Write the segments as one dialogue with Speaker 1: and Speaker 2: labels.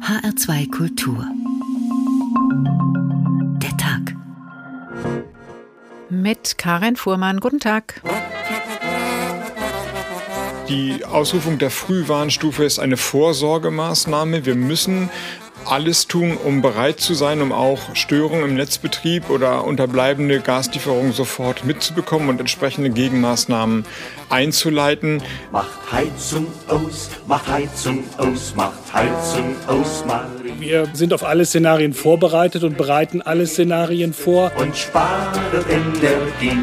Speaker 1: HR2 Kultur. Der Tag.
Speaker 2: Mit Karin Fuhrmann. Guten Tag.
Speaker 3: Die Ausrufung der Frühwarnstufe ist eine Vorsorgemaßnahme. Wir müssen alles tun, um bereit zu sein, um auch Störungen im Netzbetrieb oder unterbleibende Gaslieferungen sofort mitzubekommen und entsprechende Gegenmaßnahmen einzuleiten.
Speaker 4: Macht Heizung aus, macht Heizung aus, macht Heizung aus, Marie.
Speaker 5: Wir sind auf alle Szenarien vorbereitet und bereiten alle Szenarien vor.
Speaker 4: Und sparen Energie.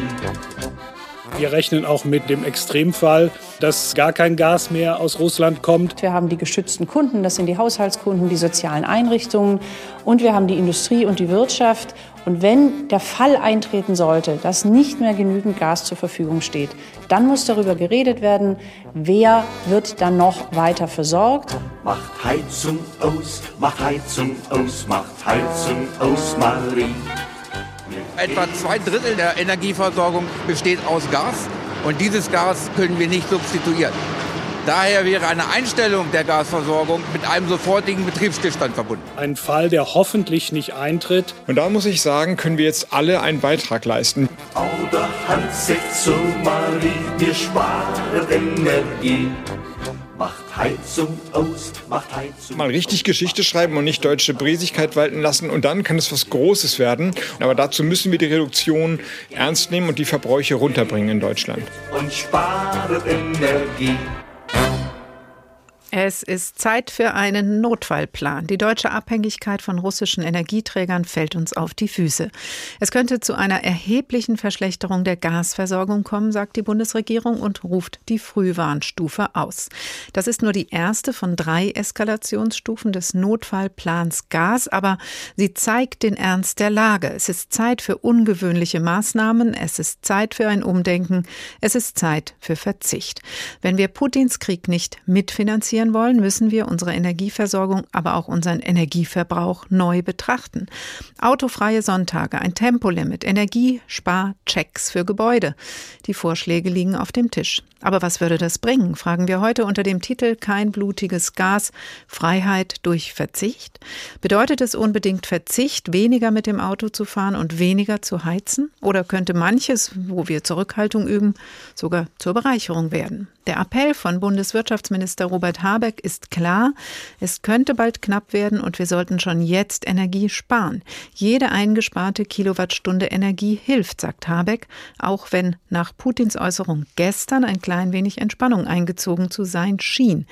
Speaker 5: Wir rechnen auch mit dem Extremfall, dass gar kein Gas mehr aus Russland kommt.
Speaker 6: Wir haben die geschützten Kunden, das sind die Haushaltskunden, die sozialen Einrichtungen und wir haben die Industrie und die Wirtschaft. Und wenn der Fall eintreten sollte, dass nicht mehr genügend Gas zur Verfügung steht, dann muss darüber geredet werden, wer wird dann noch weiter versorgt.
Speaker 4: Macht Heizung aus, macht Heizung aus, macht Heizung aus, Marie.
Speaker 7: Etwa zwei Drittel der Energieversorgung besteht aus Gas und dieses Gas können wir nicht substituieren. Daher wäre eine Einstellung der Gasversorgung mit einem sofortigen Betriebsstillstand verbunden.
Speaker 5: Ein Fall, der hoffentlich nicht eintritt.
Speaker 3: Und da muss ich sagen, können wir jetzt alle einen Beitrag leisten.
Speaker 4: Oder Hand setzt zu Marie, wir sparen Energie. Heizung aus, macht Heizung
Speaker 3: Mal richtig Geschichte schreiben und nicht deutsche Bräsigkeit walten lassen. Und dann kann es was Großes werden. Aber dazu müssen wir die Reduktion ernst nehmen und die Verbräuche runterbringen in Deutschland.
Speaker 4: und sparen Energie.
Speaker 2: Es ist Zeit für einen Notfallplan. Die deutsche Abhängigkeit von russischen Energieträgern fällt uns auf die Füße. Es könnte zu einer erheblichen Verschlechterung der Gasversorgung kommen, sagt die Bundesregierung und ruft die Frühwarnstufe aus. Das ist nur die erste von drei Eskalationsstufen des Notfallplans Gas, aber sie zeigt den Ernst der Lage. Es ist Zeit für ungewöhnliche Maßnahmen, es ist Zeit für ein Umdenken, es ist Zeit für Verzicht. Wenn wir Putins Krieg nicht mitfinanzieren wollen, müssen wir unsere Energieversorgung, aber auch unseren Energieverbrauch neu betrachten. Autofreie Sonntage, ein Tempolimit, Energiesparchecks für Gebäude. Die Vorschläge liegen auf dem Tisch. Aber was würde das bringen, fragen wir heute unter dem Titel Kein blutiges Gas, Freiheit durch Verzicht. Bedeutet es unbedingt Verzicht, weniger mit dem Auto zu fahren und weniger zu heizen? Oder könnte manches, wo wir Zurückhaltung üben, sogar zur Bereicherung werden? Der Appell von Bundeswirtschaftsminister Robert Habeck ist klar, es könnte bald knapp werden und wir sollten schon jetzt Energie sparen. Jede eingesparte Kilowattstunde Energie hilft, sagt Habeck, auch wenn nach Putins Äußerung gestern ein klein wenig Entspannung eingezogen zu sein schien.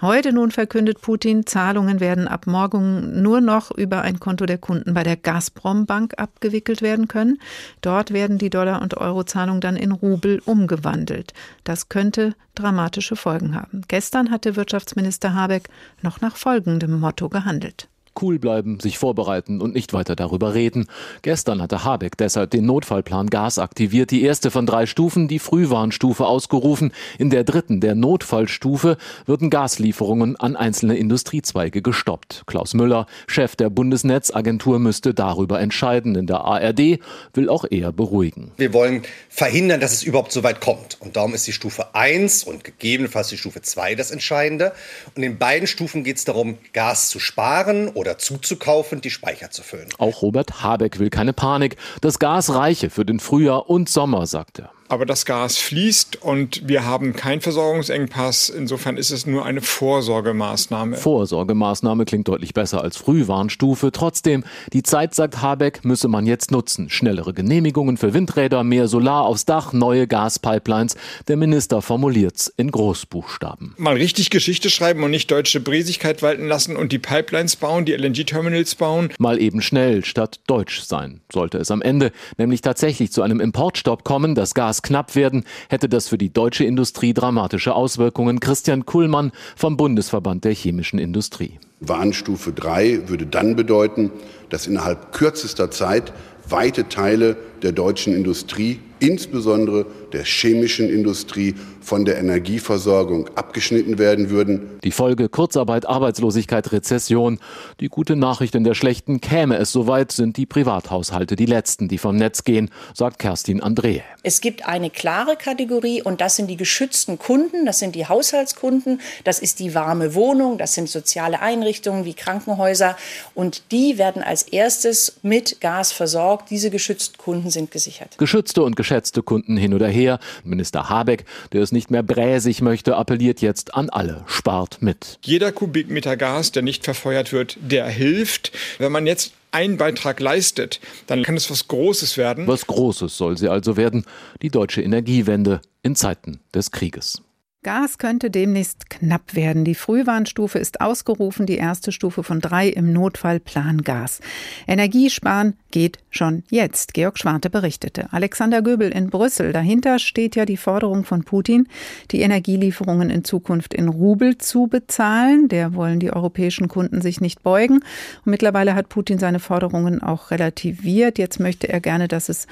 Speaker 2: Heute nun verkündet Putin, Zahlungen werden ab morgen nur noch über ein Konto der Kunden bei der Gazprom Bank abgewickelt werden können. Dort werden die Dollar- und Eurozahlungen dann in Rubel umgewandelt. Das könnte dramatische Folgen haben. Gestern hatte Wirtschaftsminister Habeck noch nach folgendem Motto gehandelt.
Speaker 8: Cool bleiben, sich vorbereiten und nicht weiter darüber reden. Gestern hatte Habeck deshalb den Notfallplan Gas aktiviert, die erste von drei Stufen, die Frühwarnstufe ausgerufen. In der dritten, der Notfallstufe, würden Gaslieferungen an einzelne Industriezweige gestoppt. Klaus Müller, Chef der Bundesnetzagentur, müsste darüber entscheiden. In der ARD will auch er beruhigen.
Speaker 9: Wir wollen verhindern, dass es überhaupt so weit kommt. Und darum ist die Stufe 1 und gegebenenfalls die Stufe 2 das Entscheidende. Und in beiden Stufen geht es darum, Gas zu sparen oder zuzukaufen, die Speicher zu füllen.
Speaker 8: Auch Robert Habeck will keine Panik. Das Gas reiche für den Frühjahr und Sommer, sagt er.
Speaker 3: Aber das Gas fließt und wir haben keinen Versorgungsengpass. Insofern ist es nur eine Vorsorgemaßnahme.
Speaker 8: Vorsorgemaßnahme klingt deutlich besser als Frühwarnstufe. Trotzdem, die Zeit, sagt Habeck, müsse man jetzt nutzen. Schnellere Genehmigungen für Windräder, mehr Solar aufs Dach, neue Gaspipelines. Der Minister formuliert's in Großbuchstaben.
Speaker 3: Mal richtig Geschichte schreiben und nicht deutsche Bräsigkeit walten lassen und die Pipelines bauen, die LNG-Terminals bauen.
Speaker 8: Mal eben schnell statt deutsch sein. Sollte es am Ende nämlich tatsächlich zu einem Importstopp kommen, das Gas knapp werden, hätte das für die deutsche Industrie dramatische Auswirkungen. Christian Kuhlmann vom Bundesverband der chemischen Industrie.
Speaker 10: Warnstufe 3 würde dann bedeuten, dass innerhalb kürzester Zeit weite Teile der deutschen Industrie, insbesondere der chemischen Industrie, von der Energieversorgung abgeschnitten werden würden.
Speaker 8: Die Folge Kurzarbeit, Arbeitslosigkeit, Rezession. Die gute Nachricht in der schlechten käme es soweit, sind die Privathaushalte die letzten, die vom Netz gehen, sagt Kerstin Andrehe.
Speaker 6: Es gibt eine klare Kategorie und das sind die geschützten Kunden, das sind die Haushaltskunden, das ist die warme Wohnung, das sind soziale Einrichtungen wie Krankenhäuser und die werden als erstes mit Gas versorgt. Diese geschützten Kunden sind gesichert.
Speaker 8: Geschützte und geschätzte Kunden hin oder her. Minister Habeck, der es nicht mehr bräsig möchte, appelliert jetzt an alle. Spart mit.
Speaker 3: Jeder Kubikmeter Gas, der nicht verfeuert wird, der hilft. Wenn man jetzt einen Beitrag leistet, dann kann es was Großes werden.
Speaker 8: Was Großes soll sie also werden. Die deutsche Energiewende in Zeiten des Krieges.
Speaker 2: Gas könnte demnächst knapp werden. Die Frühwarnstufe ist ausgerufen, die erste Stufe von drei im Notfallplan Gas. Energiesparen geht schon jetzt. Georg Schwarte berichtete. Alexander Göbel in Brüssel. Dahinter steht ja die Forderung von Putin, die Energielieferungen in Zukunft in Rubel zu bezahlen. Der wollen die europäischen Kunden sich nicht beugen. Und mittlerweile hat Putin seine Forderungen auch relativiert. Jetzt möchte er gerne, dass es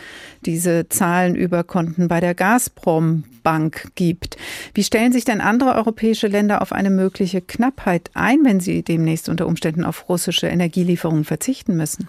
Speaker 2: diese Zahlen über Konten bei der Gazprom Bank gibt. Wie stellen sich denn andere europäische Länder auf eine mögliche Knappheit ein, wenn sie demnächst unter Umständen auf russische Energielieferungen verzichten müssen?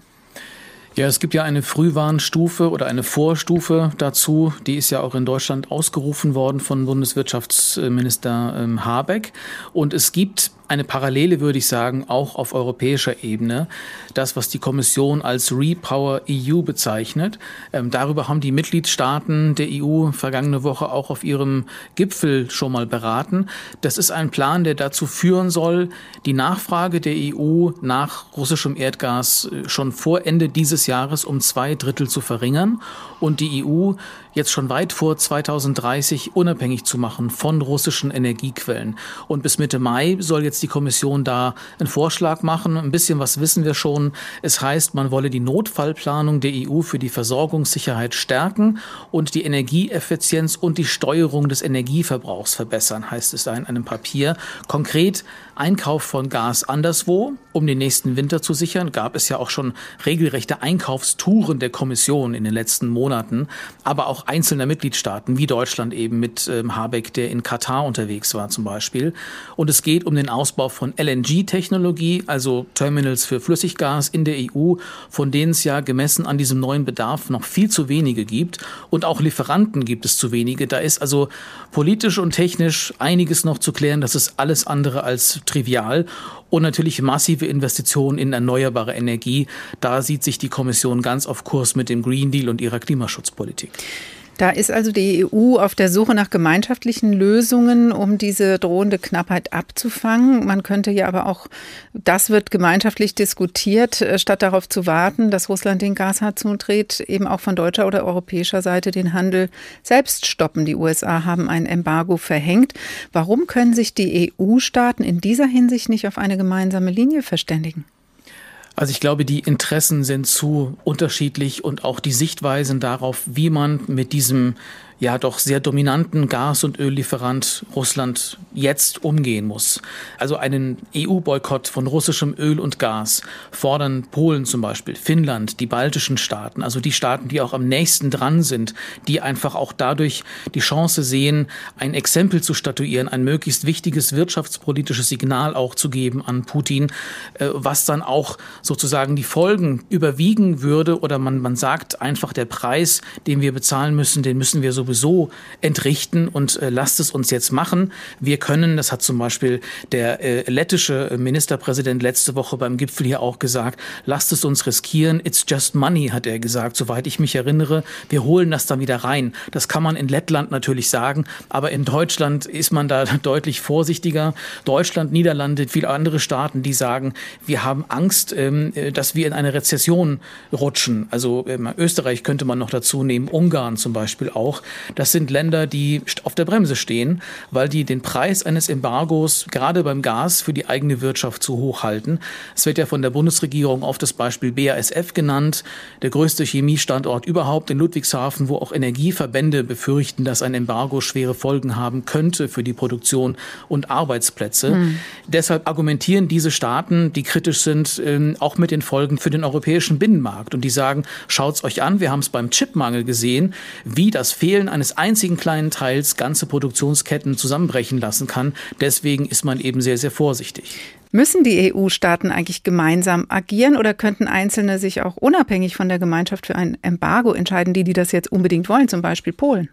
Speaker 11: Ja, es gibt ja eine Frühwarnstufe oder eine Vorstufe dazu. Die ist ja auch in Deutschland ausgerufen worden von Bundeswirtschaftsminister ähm, Habeck. Und es gibt eine Parallele, würde ich sagen, auch auf europäischer Ebene. Das, was die Kommission als Repower EU bezeichnet. Ähm, darüber haben die Mitgliedstaaten der EU vergangene Woche auch auf ihrem Gipfel schon mal beraten. Das ist ein Plan, der dazu führen soll, die Nachfrage der EU nach russischem Erdgas äh, schon vor Ende dieses Jahres um zwei Drittel zu verringern und die EU jetzt schon weit vor 2030 unabhängig zu machen von russischen Energiequellen. Und bis Mitte Mai soll jetzt die Kommission da einen Vorschlag machen. Ein bisschen was wissen wir schon. Es heißt, man wolle die Notfallplanung der EU für die Versorgungssicherheit stärken und die Energieeffizienz und die Steuerung des Energieverbrauchs verbessern, heißt es da in einem Papier. Konkret Einkauf von Gas anderswo, um den nächsten Winter zu sichern, gab es ja auch schon regelrechte Einkaufstouren der Kommission in den letzten Monaten, aber auch einzelner Mitgliedstaaten, wie Deutschland eben mit ähm, Habeck, der in Katar unterwegs war zum Beispiel. Und es geht um den Ausbau von LNG-Technologie, also Terminals für Flüssiggas in der EU, von denen es ja gemessen an diesem neuen Bedarf noch viel zu wenige gibt. Und auch Lieferanten gibt es zu wenige. Da ist also politisch und technisch einiges noch zu klären. Das ist alles andere als trivial. Und natürlich massive Investitionen in erneuerbare Energie. Da sieht sich die Kommission ganz auf Kurs mit dem Green Deal und ihrer Klimaschutzpolitik.
Speaker 2: Da ist also die EU auf der Suche nach gemeinschaftlichen Lösungen, um diese drohende Knappheit abzufangen. Man könnte ja aber auch, das wird gemeinschaftlich diskutiert, äh, statt darauf zu warten, dass Russland den Gashahn zudreht, eben auch von deutscher oder europäischer Seite den Handel selbst stoppen. Die USA haben ein Embargo verhängt. Warum können sich die EU-Staaten in dieser Hinsicht nicht auf eine gemeinsame Linie verständigen?
Speaker 11: Also ich glaube, die Interessen sind zu unterschiedlich und auch die Sichtweisen darauf, wie man mit diesem ja doch sehr dominanten Gas- und Öllieferant Russland jetzt umgehen muss. Also einen EU-Boykott von russischem Öl und Gas fordern Polen zum Beispiel, Finnland, die baltischen Staaten, also die Staaten, die auch am nächsten dran sind, die einfach auch dadurch die Chance sehen, ein Exempel zu statuieren, ein möglichst wichtiges wirtschaftspolitisches Signal auch zu geben an Putin, äh, was dann auch sozusagen die Folgen überwiegen würde oder man, man sagt einfach, der Preis, den wir bezahlen müssen, den müssen wir so sowieso entrichten und äh, lasst es uns jetzt machen. Wir können, das hat zum Beispiel der äh, lettische Ministerpräsident letzte Woche beim Gipfel hier auch gesagt, lasst es uns riskieren. It's just money, hat er gesagt, soweit ich mich erinnere. Wir holen das dann wieder rein. Das kann man in Lettland natürlich sagen, aber in Deutschland ist man da deutlich vorsichtiger. Deutschland, Niederlande, viele andere Staaten, die sagen, wir haben Angst, ähm, äh, dass wir in eine Rezession rutschen. Also ähm, Österreich könnte man noch dazu nehmen, Ungarn zum Beispiel auch. Das sind Länder, die auf der Bremse stehen, weil die den Preis eines Embargos gerade beim Gas für die eigene Wirtschaft zu hoch halten. Es wird ja von der Bundesregierung oft das Beispiel BASF genannt, der größte Chemiestandort überhaupt in Ludwigshafen, wo auch Energieverbände befürchten, dass ein Embargo schwere Folgen haben könnte für die Produktion und Arbeitsplätze. Mhm. Deshalb argumentieren diese Staaten, die kritisch sind, ähm, auch mit den Folgen für den europäischen Binnenmarkt. Und die sagen, schaut's euch an, wir haben es beim Chipmangel gesehen, wie das Fehlen Willen eines einzigen kleinen Teils ganze Produktionsketten zusammenbrechen lassen kann. Deswegen ist man eben sehr, sehr vorsichtig.
Speaker 2: Müssen die EU-Staaten eigentlich gemeinsam agieren oder könnten Einzelne sich auch unabhängig von der Gemeinschaft für ein Embargo entscheiden, die, die das jetzt unbedingt wollen, zum Beispiel Polen?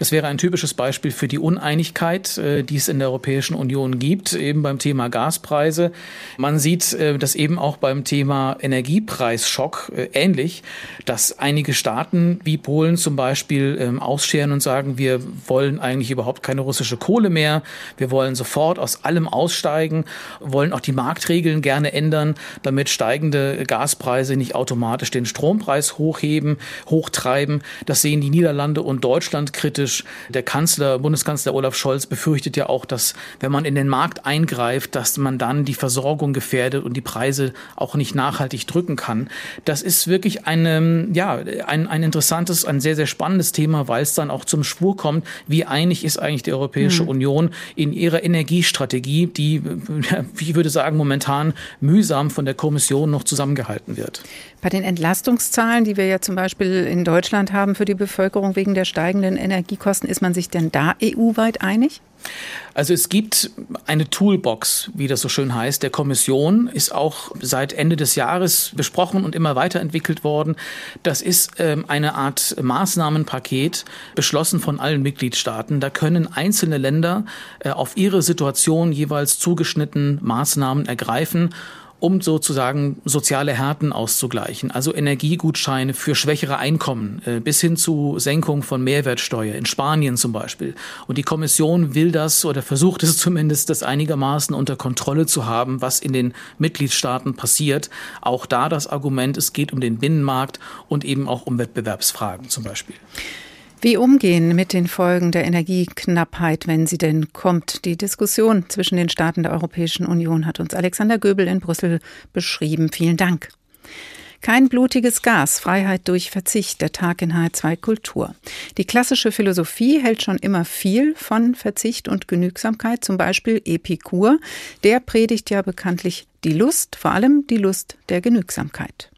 Speaker 11: Das wäre ein typisches Beispiel für die Uneinigkeit, äh, die es in der Europäischen Union gibt, eben beim Thema Gaspreise. Man sieht äh, das eben auch beim Thema Energiepreisschock äh, ähnlich, dass einige Staaten wie Polen zum Beispiel ähm, ausscheren und sagen, wir wollen eigentlich überhaupt keine russische Kohle mehr, wir wollen sofort aus allem aussteigen, wollen auch die Marktregeln gerne ändern, damit steigende Gaspreise nicht automatisch den Strompreis hochheben, hochtreiben. Das sehen die Niederlande und Deutschland kritisch kritisch. Der Kanzler, Bundeskanzler Olaf Scholz befürchtet ja auch, dass wenn man in den Markt eingreift, dass man dann die Versorgung gefährdet und die Preise auch nicht nachhaltig drücken kann. Das ist wirklich eine, ja, ein, ein interessantes, ein sehr, sehr spannendes Thema, weil es dann auch zum Schwur kommt, wie einig ist eigentlich die Europäische mhm. Union in ihrer Energiestrategie, die, wie ich würde sagen, momentan mühsam von der Kommission noch zusammengehalten wird.
Speaker 2: Bei den Entlastungszahlen, die wir ja zum Beispiel in Deutschland haben für die Bevölkerung wegen der steigenden Energiekosten, ist man sich denn da EU-weit einig?
Speaker 11: Also es gibt eine Toolbox, wie das so schön heißt, der Kommission, ist auch seit Ende des Jahres besprochen und immer weiterentwickelt worden. Das ist ähm, eine Art Maßnahmenpaket, beschlossen von allen Mitgliedstaaten. Da können einzelne Länder äh, auf ihre Situation jeweils zugeschnitten Maßnahmen ergreifen um sozusagen soziale Härten auszugleichen. Also Energiegutscheine für schwächere Einkommen äh, bis hin zu Senkung von Mehrwertsteuer in Spanien zum Beispiel. Und die Kommission will das oder versucht es zumindest, das einigermaßen unter Kontrolle zu haben, was in den Mitgliedstaaten passiert. Auch da das Argument, es geht um den Binnenmarkt und eben auch um Wettbewerbsfragen zum Beispiel.
Speaker 2: Wie umgehen mit den Folgen der Energieknappheit, wenn sie denn kommt? Die Diskussion zwischen den Staaten der Europäischen Union hat uns Alexander Göbel in Brüssel beschrieben. Vielen Dank. Kein blutiges Gas, Freiheit durch Verzicht, der Tag in H2 Kultur. Die klassische Philosophie hält schon immer viel von Verzicht und Genügsamkeit, zum Beispiel Epikur. Der predigt ja bekanntlich die Lust, vor allem die Lust der Genügsamkeit.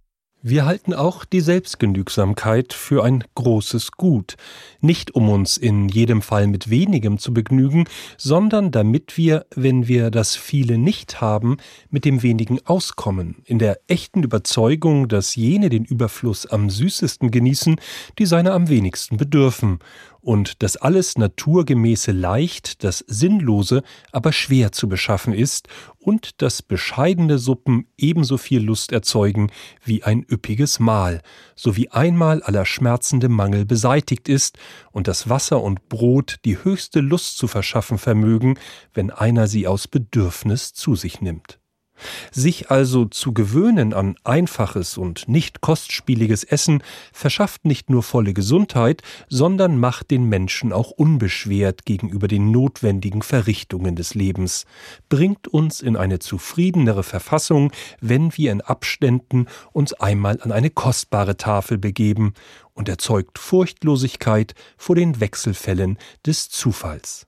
Speaker 12: Wir halten auch die Selbstgenügsamkeit für ein großes Gut, nicht um uns in jedem Fall mit wenigem zu begnügen, sondern damit wir, wenn wir das viele nicht haben, mit dem wenigen auskommen, in der echten Überzeugung, dass jene den Überfluss am süßesten genießen, die seine am wenigsten bedürfen, und dass alles Naturgemäße leicht, das Sinnlose aber schwer zu beschaffen ist und dass bescheidene Suppen ebenso viel Lust erzeugen wie ein üppiges Mahl, so wie einmal aller schmerzende Mangel beseitigt ist und das Wasser und Brot die höchste Lust zu verschaffen vermögen, wenn einer sie aus Bedürfnis zu sich nimmt. Sich also zu gewöhnen an einfaches und nicht kostspieliges Essen verschafft nicht nur volle Gesundheit, sondern macht den Menschen auch unbeschwert gegenüber den notwendigen Verrichtungen des Lebens, bringt uns in eine zufriedenere Verfassung, wenn wir in Abständen uns einmal an eine kostbare Tafel begeben und erzeugt Furchtlosigkeit vor den Wechselfällen des Zufalls.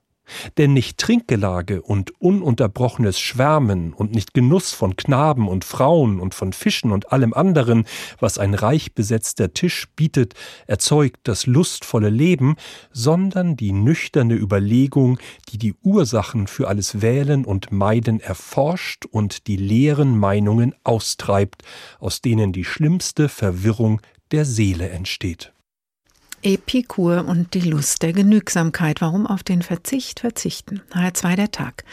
Speaker 12: Denn nicht Trinkgelage und ununterbrochenes Schwärmen und nicht Genuss von Knaben und Frauen und von Fischen und allem anderen, was ein reich besetzter Tisch bietet, erzeugt das lustvolle Leben, sondern die nüchterne Überlegung, die die Ursachen für alles Wählen und Meiden erforscht und die leeren Meinungen austreibt, aus denen die schlimmste Verwirrung der Seele entsteht.
Speaker 2: Epikur und die Lust der Genügsamkeit. Warum auf den Verzicht verzichten? HR2 der Tag.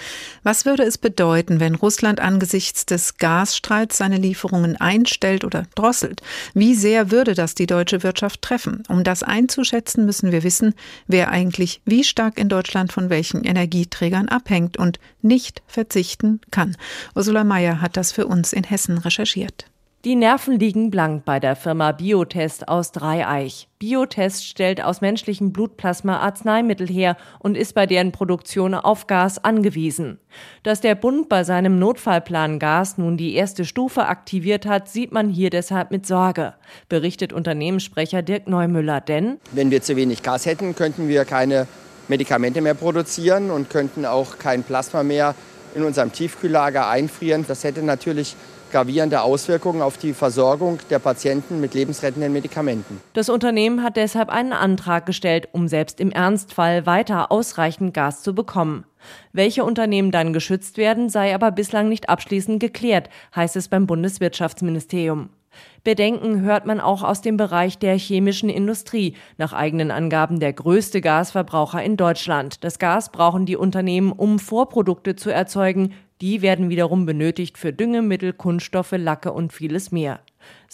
Speaker 2: Was würde es bedeuten, wenn Russland angesichts des Gasstreits seine Lieferungen einstellt oder drosselt? Wie sehr würde das die deutsche Wirtschaft treffen? Um das einzuschätzen, müssen wir wissen, wer eigentlich wie stark in Deutschland von welchen Energieträgern abhängt und nicht verzichten kann. Ursula Mayer hat das für uns in Hessen recherchiert.
Speaker 13: Die Nerven liegen blank bei der Firma Biotest aus Dreieich. Biotest stellt aus menschlichem Blutplasma Arzneimittel her und ist bei deren Produktion auf Gas angewiesen. Dass der Bund bei seinem Notfallplan Gas nun die erste Stufe aktiviert hat, sieht man hier deshalb mit Sorge, berichtet Unternehmenssprecher Dirk Neumüller. Denn
Speaker 14: wenn wir zu wenig Gas hätten, könnten wir keine Medikamente mehr produzieren und könnten auch kein Plasma mehr in unserem Tiefkühllager einfrieren. Das hätte natürlich gravierende Auswirkungen auf die Versorgung der Patienten mit lebensrettenden Medikamenten.
Speaker 13: Das Unternehmen hat deshalb einen Antrag gestellt, um selbst im Ernstfall weiter ausreichend Gas zu bekommen. Welche Unternehmen dann geschützt werden, sei aber bislang nicht abschließend geklärt, heißt es beim Bundeswirtschaftsministerium. Bedenken hört man auch aus dem Bereich der chemischen Industrie, nach eigenen Angaben der größte Gasverbraucher in Deutschland. Das Gas brauchen die Unternehmen, um Vorprodukte zu erzeugen, die werden wiederum benötigt für Düngemittel, Kunststoffe, Lacke und vieles mehr.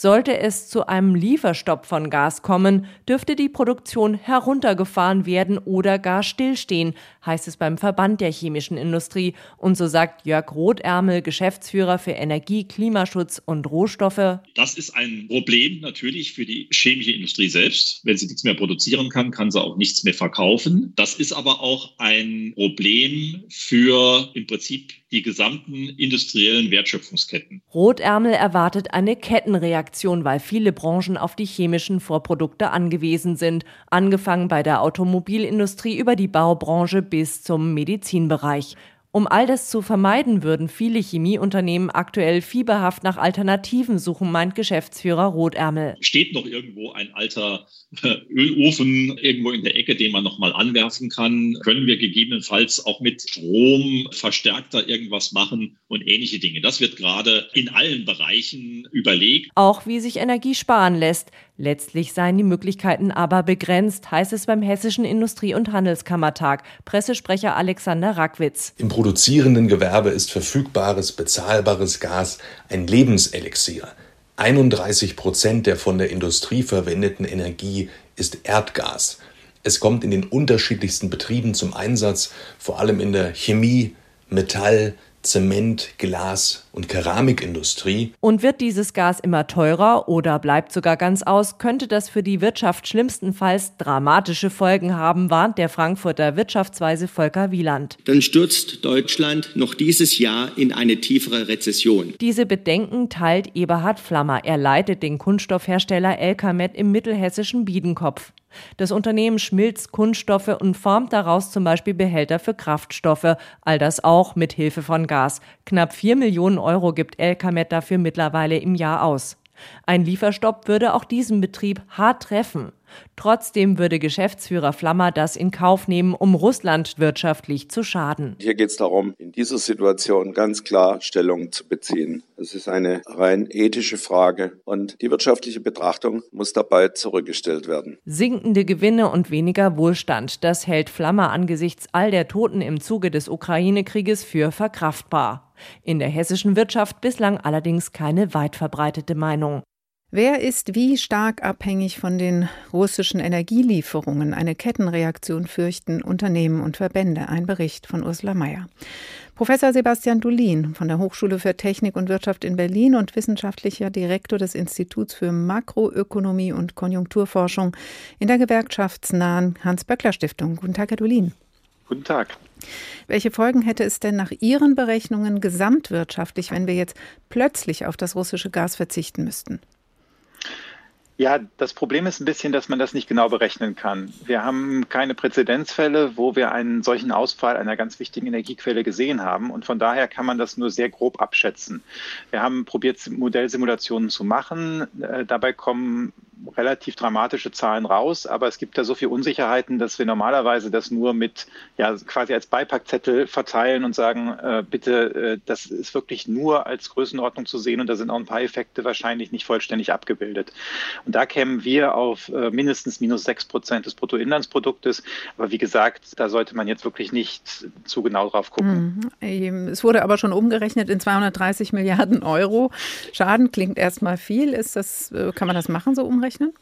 Speaker 13: Sollte es zu einem Lieferstopp von Gas kommen, dürfte die Produktion heruntergefahren werden oder gar stillstehen, heißt es beim Verband der chemischen Industrie. Und so sagt Jörg Rothärmel, Geschäftsführer für Energie, Klimaschutz und Rohstoffe.
Speaker 15: Das ist ein Problem natürlich für die chemische Industrie selbst. Wenn sie nichts mehr produzieren kann, kann sie auch nichts mehr verkaufen. Das ist aber auch ein Problem für im Prinzip die gesamten industriellen Wertschöpfungsketten.
Speaker 13: Rotärmel erwartet eine Kettenreaktion, weil viele Branchen auf die chemischen Vorprodukte angewiesen sind, angefangen bei der Automobilindustrie über die Baubranche bis zum Medizinbereich. Um all das zu vermeiden, würden viele Chemieunternehmen aktuell fieberhaft nach Alternativen suchen, meint Geschäftsführer Rotärmel.
Speaker 15: Steht noch irgendwo ein alter äh, Ölofen irgendwo in der Ecke, den man nochmal anwerfen kann? Können wir gegebenenfalls auch mit Strom verstärkter irgendwas machen und ähnliche Dinge? Das wird gerade in allen Bereichen überlegt.
Speaker 13: Auch wie sich Energie sparen lässt. Letztlich seien die Möglichkeiten aber begrenzt, heißt es beim Hessischen Industrie- und Handelskammertag. Pressesprecher Alexander Rackwitz.
Speaker 16: Im produzierenden Gewerbe ist verfügbares, bezahlbares Gas ein Lebenselixier. 31 Prozent der von der Industrie verwendeten Energie ist Erdgas. Es kommt in den unterschiedlichsten Betrieben zum Einsatz, vor allem in der Chemie, Metall, Zement, Glas und Keramikindustrie.
Speaker 13: Und wird dieses Gas immer teurer oder bleibt sogar ganz aus, könnte das für die Wirtschaft schlimmstenfalls dramatische Folgen haben, warnt der Frankfurter Wirtschaftsweise Volker Wieland.
Speaker 17: Dann stürzt Deutschland noch dieses Jahr in eine tiefere Rezession.
Speaker 13: Diese Bedenken teilt Eberhard Flammer. Er leitet den Kunststoffhersteller Elkamet im mittelhessischen Biedenkopf. Das Unternehmen schmilzt Kunststoffe und formt daraus zum Beispiel Behälter für Kraftstoffe, all das auch mit Hilfe von Gas. Knapp 4 Millionen Euro gibt Elkamet dafür mittlerweile im Jahr aus. Ein Lieferstopp würde auch diesen Betrieb hart treffen. Trotzdem würde Geschäftsführer Flammer das in Kauf nehmen, um Russland wirtschaftlich zu schaden.
Speaker 18: Hier geht es darum, in dieser Situation ganz klar Stellung zu beziehen. Es ist eine rein ethische Frage und die wirtschaftliche Betrachtung muss dabei zurückgestellt werden.
Speaker 13: Sinkende Gewinne und weniger Wohlstand, das hält Flammer angesichts all der Toten im Zuge des Ukraine-Krieges für verkraftbar. In der hessischen Wirtschaft bislang allerdings keine weit verbreitete Meinung.
Speaker 2: Wer ist wie stark abhängig von den russischen Energielieferungen? Eine Kettenreaktion fürchten Unternehmen und Verbände. Ein Bericht von Ursula Mayer. Professor Sebastian Dulin von der Hochschule für Technik und Wirtschaft in Berlin und wissenschaftlicher Direktor des Instituts für Makroökonomie und Konjunkturforschung in der gewerkschaftsnahen Hans-Böckler-Stiftung. Guten Tag, Herr Dulin.
Speaker 19: Guten Tag.
Speaker 2: Welche Folgen hätte es denn nach Ihren Berechnungen gesamtwirtschaftlich, wenn wir jetzt plötzlich auf das russische Gas verzichten müssten?
Speaker 19: Ja, das Problem ist ein bisschen, dass man das nicht genau berechnen kann. Wir haben keine Präzedenzfälle, wo wir einen solchen Ausfall einer ganz wichtigen Energiequelle gesehen haben. Und von daher kann man das nur sehr grob abschätzen. Wir haben probiert, Modellsimulationen zu machen. Äh, dabei kommen relativ dramatische Zahlen raus, aber es gibt da so viele Unsicherheiten, dass wir normalerweise das nur mit ja quasi als Beipackzettel verteilen und sagen, äh, bitte, äh, das ist wirklich nur als Größenordnung zu sehen und da sind auch ein paar Effekte wahrscheinlich nicht vollständig abgebildet. Und da kämen wir auf äh, mindestens minus sechs Prozent des Bruttoinlandsproduktes. Aber wie gesagt, da sollte man jetzt wirklich nicht zu genau drauf gucken.
Speaker 2: Mhm. Es wurde aber schon umgerechnet in 230 Milliarden Euro. Schaden klingt erstmal viel. Ist das, äh, kann man das machen, so umrechnen? Rechnen?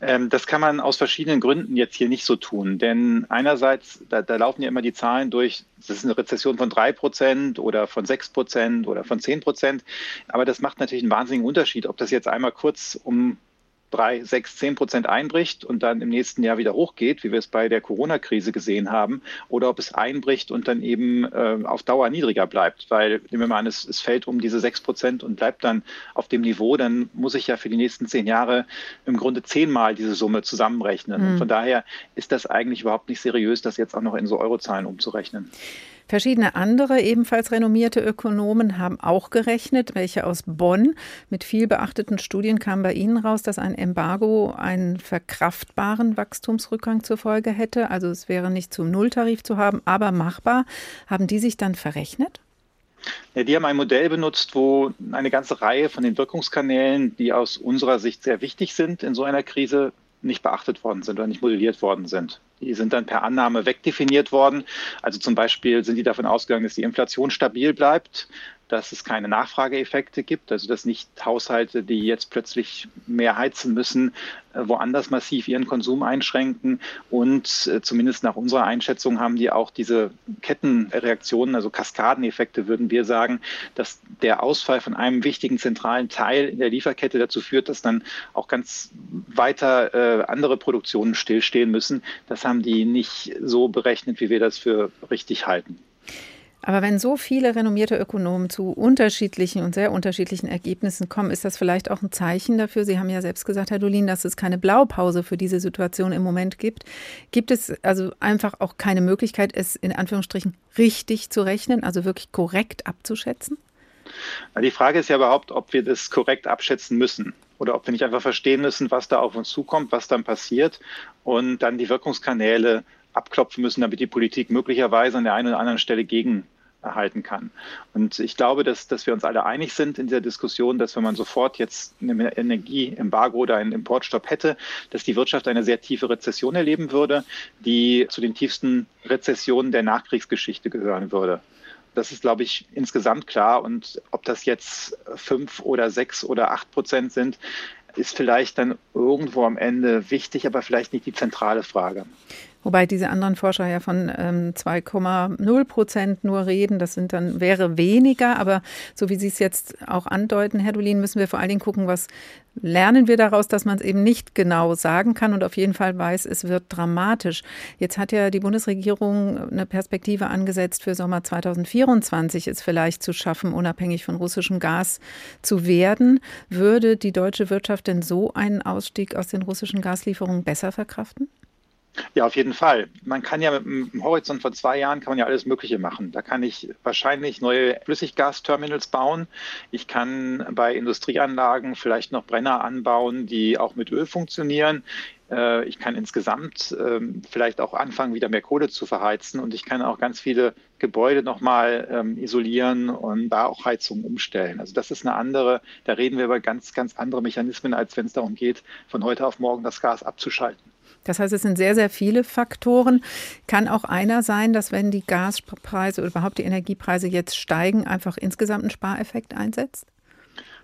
Speaker 19: Ähm, das kann man aus verschiedenen Gründen jetzt hier nicht so tun. Denn einerseits, da, da laufen ja immer die Zahlen durch, das ist eine Rezession von drei Prozent oder von sechs Prozent oder von zehn Prozent. Aber das macht natürlich einen wahnsinnigen Unterschied, ob das jetzt einmal kurz um drei, sechs, zehn Prozent einbricht und dann im nächsten Jahr wieder hochgeht, wie wir es bei der Corona-Krise gesehen haben, oder ob es einbricht und dann eben äh, auf Dauer niedriger bleibt. Weil, nehmen wir mal an, es, es fällt um diese sechs Prozent und bleibt dann auf dem Niveau, dann muss ich ja für die nächsten zehn Jahre im Grunde zehnmal diese Summe zusammenrechnen. Mhm. Und von daher ist das eigentlich überhaupt nicht seriös, das jetzt auch noch in so Eurozahlen umzurechnen.
Speaker 2: Verschiedene andere, ebenfalls renommierte Ökonomen haben auch gerechnet, welche aus Bonn. Mit viel beachteten Studien kam bei ihnen raus, dass ein Embargo einen verkraftbaren Wachstumsrückgang zur Folge hätte. Also es wäre nicht zum Nulltarif zu haben, aber machbar. Haben die sich dann verrechnet?
Speaker 19: Ja, die haben ein Modell benutzt, wo eine ganze Reihe von den Wirkungskanälen, die aus unserer Sicht sehr wichtig sind in so einer Krise, nicht beachtet worden sind oder nicht modelliert worden sind. Die sind dann per Annahme wegdefiniert worden. Also zum Beispiel sind die davon ausgegangen, dass die Inflation stabil bleibt dass es keine Nachfrageeffekte gibt, also dass nicht Haushalte, die jetzt plötzlich mehr heizen müssen, äh, woanders massiv ihren Konsum einschränken. Und äh, zumindest nach unserer Einschätzung haben die auch diese Kettenreaktionen, also Kaskadeneffekte, würden wir sagen, dass der Ausfall von einem wichtigen zentralen Teil in der Lieferkette dazu führt, dass dann auch ganz weiter äh, andere Produktionen stillstehen müssen. Das haben die nicht so berechnet, wie wir das für richtig halten.
Speaker 2: Aber wenn so viele renommierte Ökonomen zu unterschiedlichen und sehr unterschiedlichen Ergebnissen kommen, ist das vielleicht auch ein Zeichen dafür. Sie haben ja selbst gesagt, Herr Dolin, dass es keine Blaupause für diese Situation im Moment gibt. Gibt es also einfach auch keine Möglichkeit, es in Anführungsstrichen richtig zu rechnen, also wirklich korrekt abzuschätzen?
Speaker 19: Die Frage ist ja überhaupt, ob wir das korrekt abschätzen müssen oder ob wir nicht einfach verstehen müssen, was da auf uns zukommt, was dann passiert und dann die Wirkungskanäle abklopfen müssen, damit die Politik möglicherweise an der einen oder anderen Stelle gegen erhalten kann. Und ich glaube, dass, dass wir uns alle einig sind in dieser Diskussion, dass wenn man sofort jetzt ein Energieembargo oder einen Importstopp hätte, dass die Wirtschaft eine sehr tiefe Rezession erleben würde, die zu den tiefsten Rezessionen der Nachkriegsgeschichte gehören würde. Das ist, glaube ich, insgesamt klar. Und ob das jetzt fünf oder sechs oder acht Prozent sind, ist vielleicht dann irgendwo am Ende wichtig, aber vielleicht nicht die zentrale Frage.
Speaker 2: Wobei diese anderen Forscher ja von ähm, 2,0 Prozent nur reden. Das sind dann, wäre weniger. Aber so wie Sie es jetzt auch andeuten, Herr Dolin, müssen wir vor allen Dingen gucken, was lernen wir daraus, dass man es eben nicht genau sagen kann und auf jeden Fall weiß, es wird dramatisch. Jetzt hat ja die Bundesregierung eine Perspektive angesetzt für Sommer 2024, es vielleicht zu schaffen, unabhängig von russischem Gas zu werden. Würde die deutsche Wirtschaft denn so einen Ausstieg aus den russischen Gaslieferungen besser verkraften?
Speaker 19: Ja, auf jeden Fall. Man kann ja mit einem Horizont von zwei Jahren kann man ja alles Mögliche machen. Da kann ich wahrscheinlich neue Flüssiggasterminals bauen. Ich kann bei Industrieanlagen vielleicht noch Brenner anbauen, die auch mit Öl funktionieren. Äh, ich kann insgesamt ähm, vielleicht auch anfangen, wieder mehr Kohle zu verheizen und ich kann auch ganz viele Gebäude nochmal ähm, isolieren und da auch Heizungen umstellen. Also das ist eine andere, da reden wir über ganz, ganz andere Mechanismen, als wenn es darum geht, von heute auf morgen das Gas abzuschalten.
Speaker 2: Das heißt, es sind sehr, sehr viele Faktoren. Kann auch einer sein, dass wenn die Gaspreise oder überhaupt die Energiepreise jetzt steigen, einfach insgesamt ein Spareffekt einsetzt?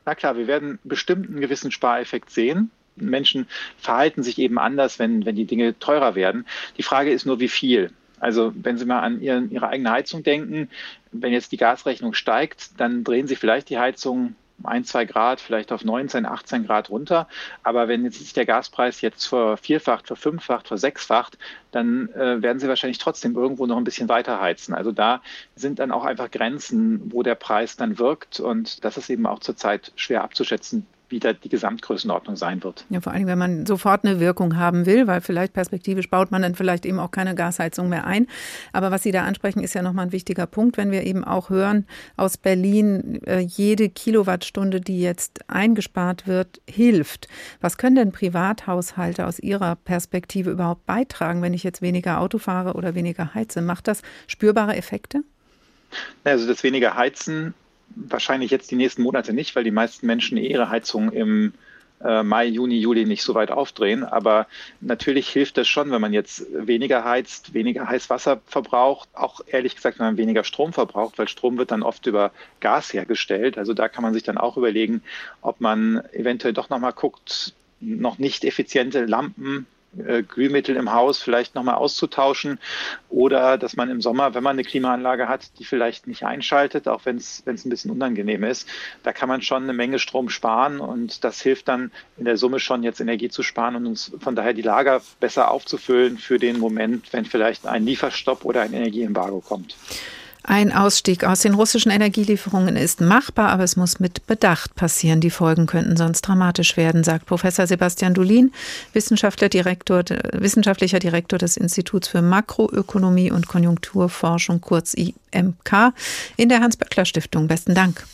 Speaker 19: Na klar, wir werden bestimmt einen gewissen Spareffekt sehen. Menschen verhalten sich eben anders, wenn, wenn die Dinge teurer werden. Die Frage ist nur, wie viel. Also wenn Sie mal an Ihren, Ihre eigene Heizung denken, wenn jetzt die Gasrechnung steigt, dann drehen Sie vielleicht die Heizung ein, zwei Grad, vielleicht auf 19, 18 Grad runter. Aber wenn jetzt sich der Gaspreis jetzt vervierfacht, verfünffacht, versechsfacht, dann äh, werden sie wahrscheinlich trotzdem irgendwo noch ein bisschen weiter heizen. Also da sind dann auch einfach Grenzen, wo der Preis dann wirkt. Und das ist eben auch zurzeit schwer abzuschätzen, wie da die Gesamtgrößenordnung sein wird.
Speaker 2: Ja, vor allem, wenn man sofort eine Wirkung haben will, weil vielleicht perspektivisch baut man dann vielleicht eben auch keine Gasheizung mehr ein. Aber was Sie da ansprechen, ist ja nochmal ein wichtiger Punkt, wenn wir eben auch hören aus Berlin, äh, jede Kilowattstunde, die jetzt eingespart wird, hilft. Was können denn Privathaushalte aus Ihrer Perspektive überhaupt beitragen, wenn ich jetzt weniger Auto fahre oder weniger heize? Macht das spürbare Effekte?
Speaker 19: Also das weniger Heizen wahrscheinlich jetzt die nächsten Monate nicht, weil die meisten Menschen ihre Heizung im äh, Mai, Juni, Juli nicht so weit aufdrehen. Aber natürlich hilft das schon, wenn man jetzt weniger heizt, weniger Heißwasser verbraucht, auch ehrlich gesagt, wenn man weniger Strom verbraucht, weil Strom wird dann oft über Gas hergestellt. Also da kann man sich dann auch überlegen, ob man eventuell doch nochmal guckt, noch nicht effiziente Lampen äh, Glühmittel im Haus vielleicht nochmal auszutauschen oder dass man im Sommer, wenn man eine Klimaanlage hat, die vielleicht nicht einschaltet, auch wenn es ein bisschen unangenehm ist. Da kann man schon eine Menge Strom sparen und das hilft dann in der Summe schon jetzt Energie zu sparen und uns von daher die Lager besser aufzufüllen für den Moment, wenn vielleicht ein Lieferstopp oder ein Energieembargo kommt.
Speaker 2: Ein Ausstieg aus den russischen Energielieferungen ist machbar, aber es muss mit Bedacht passieren. Die Folgen könnten sonst dramatisch werden, sagt Professor Sebastian Dulin, Wissenschaftler Direktor, wissenschaftlicher Direktor des Instituts für Makroökonomie und Konjunkturforschung, kurz IMK, in der Hans-Böckler-Stiftung. Besten Dank.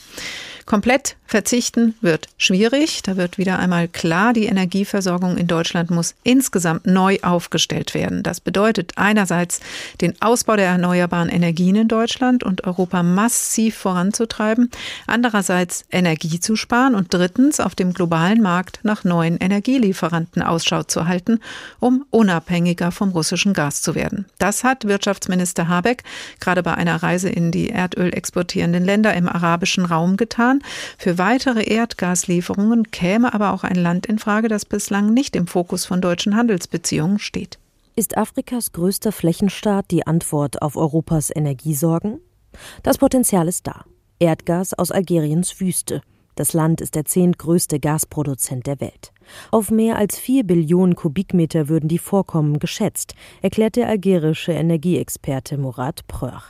Speaker 2: Komplett verzichten wird schwierig. Da wird wieder einmal klar, die Energieversorgung in Deutschland muss insgesamt neu aufgestellt werden. Das bedeutet einerseits den Ausbau der erneuerbaren Energien in Deutschland und Europa massiv voranzutreiben, andererseits Energie zu sparen und drittens auf dem globalen Markt nach neuen Energielieferanten Ausschau zu halten, um unabhängiger vom russischen Gas zu werden. Das hat Wirtschaftsminister Habeck gerade bei einer Reise in die Erdöl exportierenden Länder im arabischen Raum getan. Jahren. Für weitere Erdgaslieferungen käme aber auch ein Land in Frage, das bislang nicht im Fokus von deutschen Handelsbeziehungen steht.
Speaker 20: Ist Afrikas größter Flächenstaat die Antwort auf Europas Energiesorgen? Das Potenzial ist da. Erdgas aus Algeriens Wüste. Das Land ist der zehntgrößte Gasproduzent der Welt. Auf mehr als vier Billionen Kubikmeter würden die Vorkommen geschätzt, erklärt der algerische Energieexperte Murat Preur.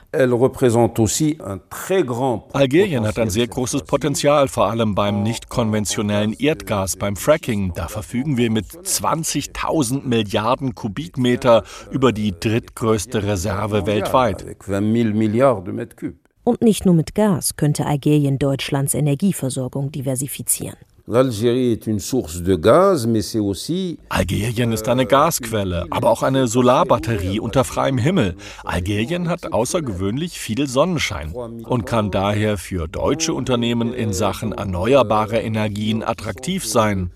Speaker 21: Algerien hat ein sehr großes Potenzial, vor allem beim nicht konventionellen Erdgas, beim Fracking. Da verfügen wir mit 20.000 Milliarden Kubikmeter über die drittgrößte Reserve weltweit.
Speaker 20: Und nicht nur mit Gas könnte Algerien Deutschlands Energieversorgung diversifizieren.
Speaker 21: Algerien ist eine Gasquelle, aber auch eine Solarbatterie unter freiem Himmel. Algerien hat außergewöhnlich viel Sonnenschein und kann daher für deutsche Unternehmen in Sachen erneuerbare Energien attraktiv sein.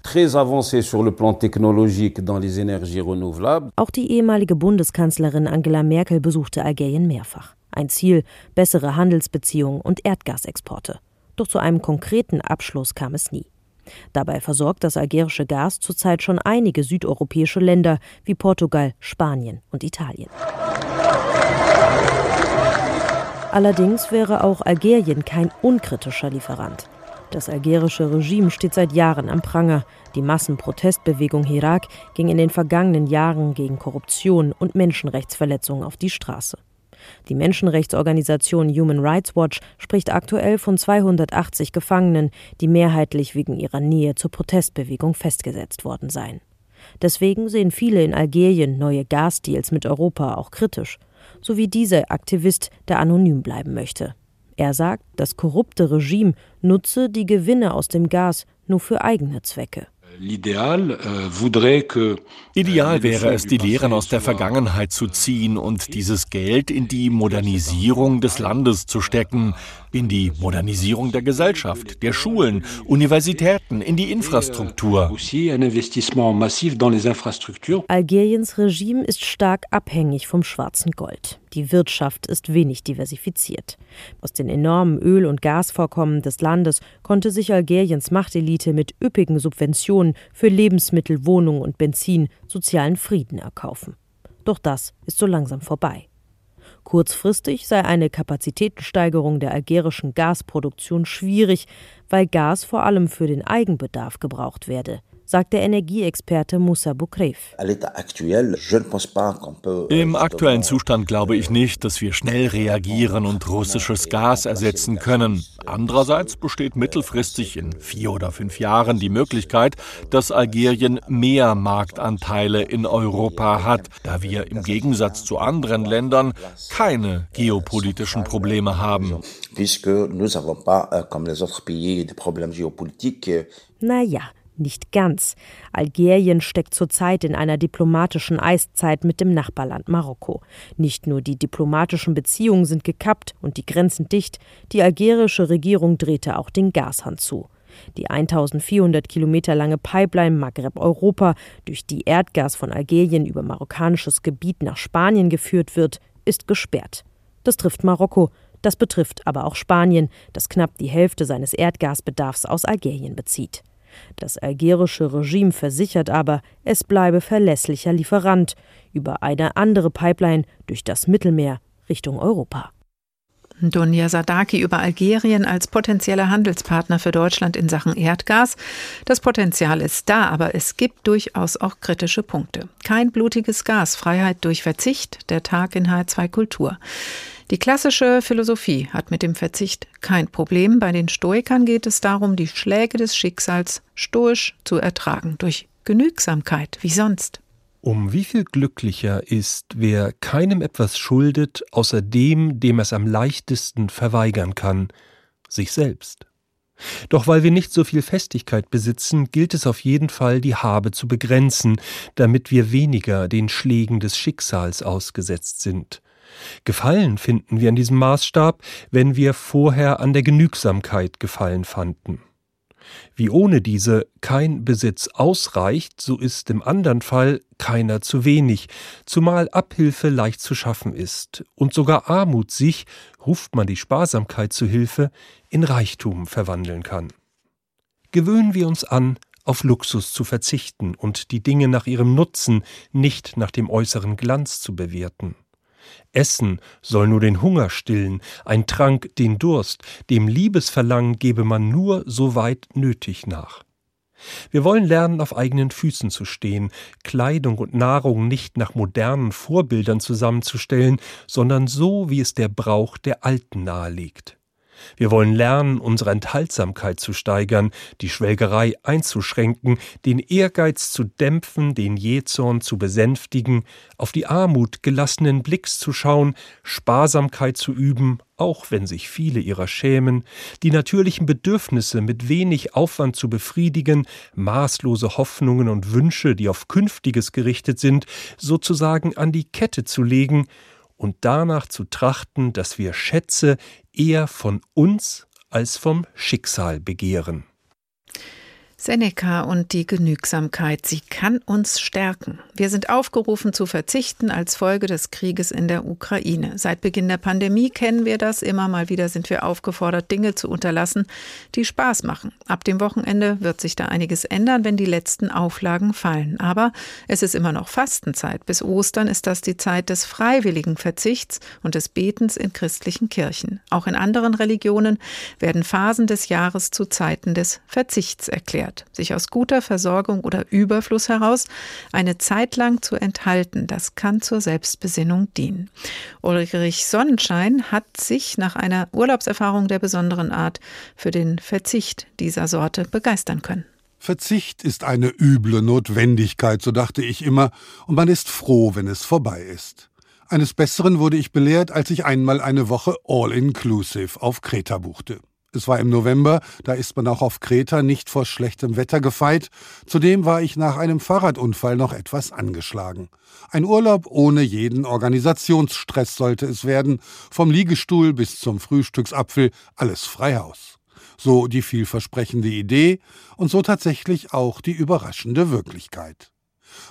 Speaker 20: Auch die ehemalige Bundeskanzlerin Angela Merkel besuchte Algerien mehrfach. Ein Ziel bessere Handelsbeziehungen und Erdgasexporte. Doch zu einem konkreten Abschluss kam es nie. Dabei versorgt das algerische Gas zurzeit schon einige südeuropäische Länder wie Portugal, Spanien und Italien. Allerdings wäre auch Algerien kein unkritischer Lieferant. Das algerische Regime steht seit Jahren am Pranger. Die Massenprotestbewegung Hirak ging in den vergangenen Jahren gegen Korruption und Menschenrechtsverletzungen auf die Straße. Die Menschenrechtsorganisation Human Rights Watch spricht aktuell von 280 Gefangenen, die mehrheitlich wegen ihrer Nähe zur Protestbewegung festgesetzt worden seien. Deswegen sehen viele in Algerien neue Gasdeals mit Europa auch kritisch, so wie dieser Aktivist, der anonym bleiben möchte. Er sagt, das korrupte Regime nutze die Gewinne aus dem Gas nur für eigene Zwecke.
Speaker 21: Ideal wäre es, die Lehren aus der Vergangenheit zu ziehen und dieses Geld in die Modernisierung des Landes zu stecken, in die Modernisierung der Gesellschaft, der Schulen, Universitäten, in die Infrastruktur.
Speaker 20: Algeriens Regime ist stark abhängig vom schwarzen Gold. Die Wirtschaft ist wenig diversifiziert. Aus den enormen Öl- und Gasvorkommen des Landes konnte sich Algeriens Machtelite mit üppigen Subventionen für Lebensmittel, Wohnungen und Benzin sozialen Frieden erkaufen. Doch das ist so langsam vorbei. Kurzfristig sei eine Kapazitätensteigerung der algerischen Gasproduktion schwierig, weil Gas vor allem für den Eigenbedarf gebraucht werde sagt der Energieexperte Moussa Boukreif.
Speaker 21: Im aktuellen Zustand glaube ich nicht, dass wir schnell reagieren und russisches Gas ersetzen können. Andererseits besteht mittelfristig in vier oder fünf Jahren die Möglichkeit, dass Algerien mehr Marktanteile in Europa hat, da wir im Gegensatz zu anderen Ländern keine geopolitischen Probleme haben.
Speaker 20: Naja, nicht ganz. Algerien steckt zurzeit in einer diplomatischen Eiszeit mit dem Nachbarland Marokko. Nicht nur die diplomatischen Beziehungen sind gekappt und die Grenzen dicht, die algerische Regierung drehte auch den Gashahn zu. Die 1400 Kilometer lange Pipeline Maghreb-Europa, durch die Erdgas von Algerien über marokkanisches Gebiet nach Spanien geführt wird, ist gesperrt. Das trifft Marokko, das betrifft aber auch Spanien, das knapp die Hälfte seines Erdgasbedarfs aus Algerien bezieht. Das algerische Regime versichert aber, es bleibe verlässlicher Lieferant über eine andere Pipeline durch das Mittelmeer Richtung Europa.
Speaker 2: Dunja Sadaki über Algerien als potenzieller Handelspartner für Deutschland in Sachen Erdgas. Das Potenzial ist da, aber es gibt durchaus auch kritische Punkte. Kein blutiges Gas, Freiheit durch Verzicht, der Tag in H2 Kultur. Die klassische Philosophie hat mit dem Verzicht kein Problem. Bei den Stoikern geht es darum, die Schläge des Schicksals stoisch zu ertragen, durch Genügsamkeit, wie sonst.
Speaker 12: Um wie viel glücklicher ist, wer keinem etwas schuldet, außer dem, dem es am leichtesten verweigern kann, sich selbst. Doch weil wir nicht so viel Festigkeit besitzen, gilt es auf jeden Fall, die Habe zu begrenzen, damit wir weniger den Schlägen des Schicksals ausgesetzt sind. Gefallen finden wir an diesem Maßstab, wenn wir vorher an der Genügsamkeit Gefallen fanden. Wie ohne diese kein Besitz ausreicht, so ist im anderen Fall keiner zu wenig, zumal Abhilfe leicht zu schaffen ist und sogar Armut sich, ruft man die Sparsamkeit zu Hilfe, in Reichtum verwandeln kann. Gewöhnen wir uns an, auf Luxus zu verzichten und die Dinge nach ihrem Nutzen, nicht nach dem äußeren Glanz zu bewerten. Essen soll nur den Hunger stillen, ein Trank den Durst, dem Liebesverlangen gebe man nur so weit nötig nach. Wir wollen lernen, auf eigenen Füßen zu stehen, Kleidung und Nahrung nicht nach modernen Vorbildern zusammenzustellen, sondern so, wie es der Brauch der Alten nahelegt. Wir wollen lernen, unsere Enthaltsamkeit zu steigern, die Schwelgerei einzuschränken, den Ehrgeiz zu dämpfen, den Jähzorn zu besänftigen, auf die Armut gelassenen Blicks zu schauen, Sparsamkeit zu üben, auch wenn sich viele ihrer schämen, die natürlichen Bedürfnisse mit wenig Aufwand zu befriedigen, maßlose Hoffnungen und Wünsche, die auf Künftiges gerichtet sind, sozusagen an die Kette zu legen und danach zu trachten, dass wir Schätze eher von uns als vom Schicksal begehren.
Speaker 2: Seneca und die Genügsamkeit, sie kann uns stärken. Wir sind aufgerufen zu verzichten als Folge des Krieges in der Ukraine. Seit Beginn der Pandemie kennen wir das. Immer mal wieder sind wir aufgefordert, Dinge zu unterlassen, die Spaß machen. Ab dem Wochenende wird sich da einiges ändern, wenn die letzten Auflagen fallen. Aber es ist immer noch Fastenzeit. Bis Ostern ist das die Zeit des freiwilligen Verzichts und des Betens in christlichen Kirchen. Auch in anderen Religionen werden Phasen des Jahres zu Zeiten des Verzichts erklärt wert, sich aus guter Versorgung oder Überfluss heraus eine Zeit lang zu enthalten. Das kann zur Selbstbesinnung dienen. Ulrich Sonnenschein hat sich nach einer Urlaubserfahrung der besonderen Art für den Verzicht dieser Sorte begeistern können.
Speaker 22: Verzicht ist eine üble Notwendigkeit, so dachte ich immer, und man ist froh, wenn es vorbei ist. Eines Besseren wurde ich belehrt, als ich einmal eine Woche All-Inclusive auf Kreta buchte. Es war im November, da ist man auch auf Kreta nicht vor schlechtem Wetter gefeit. Zudem war ich nach einem Fahrradunfall noch etwas angeschlagen. Ein Urlaub ohne jeden Organisationsstress sollte es werden, vom Liegestuhl bis zum Frühstücksapfel, alles Freihaus. So die vielversprechende Idee und so tatsächlich auch die überraschende Wirklichkeit.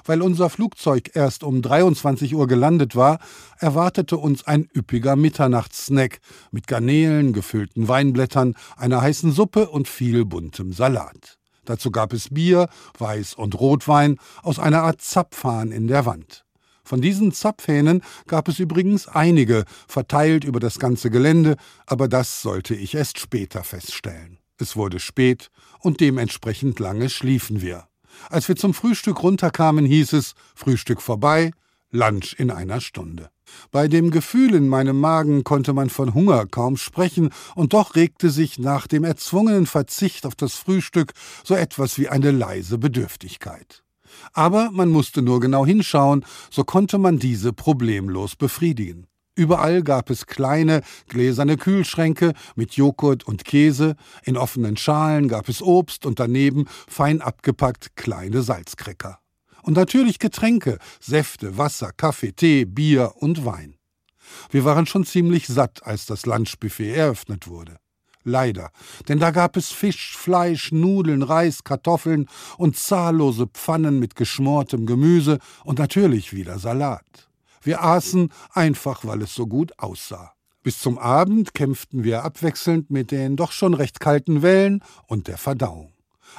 Speaker 22: Weil unser Flugzeug erst um 23 Uhr gelandet war, erwartete uns ein üppiger Mitternachtssnack mit Garnelen, gefüllten Weinblättern, einer heißen Suppe und viel buntem Salat. Dazu gab es Bier, Weiß- und Rotwein aus einer Art Zapfhahn in der Wand. Von diesen Zapfhähnen gab es übrigens einige, verteilt über das ganze Gelände, aber das sollte ich erst später feststellen. Es wurde spät und dementsprechend lange schliefen wir. Als wir zum Frühstück runterkamen, hieß es Frühstück vorbei, Lunch in einer Stunde. Bei dem Gefühl in meinem Magen konnte man von Hunger kaum sprechen, und doch regte sich nach dem erzwungenen Verzicht auf das Frühstück so etwas wie eine leise Bedürftigkeit. Aber man musste nur genau hinschauen, so konnte man diese problemlos befriedigen. Überall gab es kleine, gläserne Kühlschränke mit Joghurt und Käse, in offenen Schalen gab es Obst und daneben fein abgepackt kleine Salzkräcker. Und natürlich Getränke, Säfte, Wasser, Kaffee, Tee, Bier und Wein. Wir waren schon ziemlich satt, als das Lunchbuffet eröffnet wurde. Leider, denn da gab es Fisch, Fleisch, Nudeln, Reis, Kartoffeln und zahllose Pfannen mit geschmortem Gemüse und natürlich wieder Salat. Wir aßen einfach, weil es so gut aussah. Bis zum Abend kämpften wir abwechselnd mit den doch schon recht kalten Wellen und der Verdauung.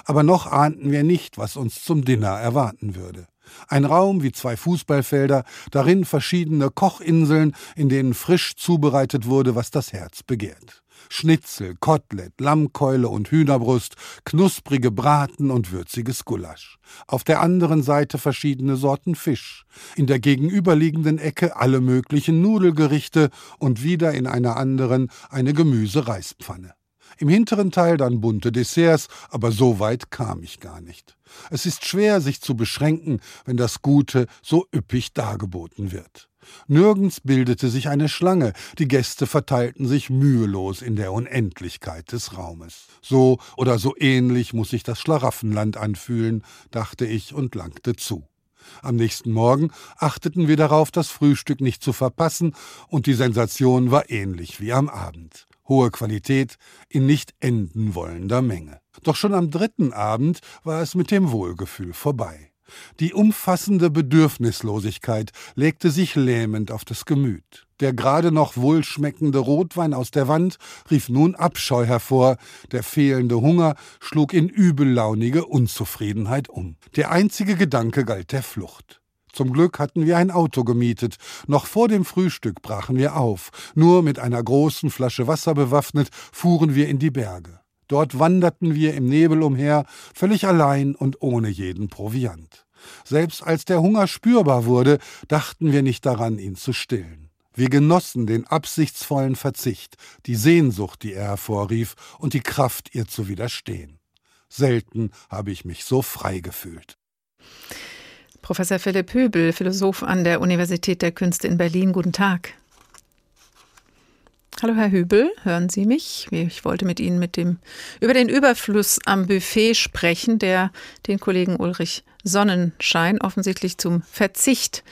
Speaker 22: Aber noch ahnten wir nicht, was uns zum Dinner erwarten würde. Ein Raum wie zwei Fußballfelder, darin verschiedene Kochinseln, in denen frisch zubereitet wurde, was das Herz begehrt. Schnitzel, Kotelett, Lammkeule und Hühnerbrust, knusprige Braten und würziges Gulasch. Auf der anderen Seite verschiedene Sorten Fisch. In der gegenüberliegenden Ecke alle möglichen Nudelgerichte und wieder in einer anderen eine Gemüse-Reispfanne. Im hinteren Teil dann bunte Desserts, aber so weit kam ich gar nicht. Es ist schwer, sich zu beschränken, wenn das Gute so üppig dargeboten wird. Nirgends bildete sich eine Schlange, die Gäste verteilten sich mühelos in der Unendlichkeit des Raumes. So oder so ähnlich muss sich das Schlaraffenland anfühlen, dachte ich und langte zu. Am nächsten Morgen achteten wir darauf, das Frühstück nicht zu verpassen, und die Sensation war ähnlich wie am Abend. Hohe Qualität in nicht enden wollender Menge. Doch schon am dritten Abend war es mit dem Wohlgefühl vorbei. Die umfassende Bedürfnislosigkeit legte sich lähmend auf das Gemüt. Der gerade noch wohlschmeckende Rotwein aus der Wand rief nun Abscheu hervor, der fehlende Hunger schlug in übellaunige Unzufriedenheit um. Der einzige Gedanke galt der Flucht. Zum Glück hatten wir ein Auto gemietet. Noch vor dem Frühstück brachen wir auf. Nur mit einer großen Flasche Wasser bewaffnet fuhren wir in die Berge. Dort wanderten wir im Nebel umher, völlig allein und ohne jeden Proviant. Selbst als der Hunger spürbar wurde, dachten wir nicht daran, ihn zu stillen. Wir genossen den absichtsvollen Verzicht, die Sehnsucht, die er hervorrief, und die Kraft, ihr zu widerstehen. Selten habe ich mich so frei gefühlt.
Speaker 2: Professor Philipp Höbel, Philosoph an der Universität der Künste in Berlin, guten Tag. Hallo Herr Hübel, hören Sie mich? Ich wollte mit Ihnen mit dem, über den Überfluss am Buffet sprechen, der den Kollegen Ulrich Sonnenschein offensichtlich zum Verzicht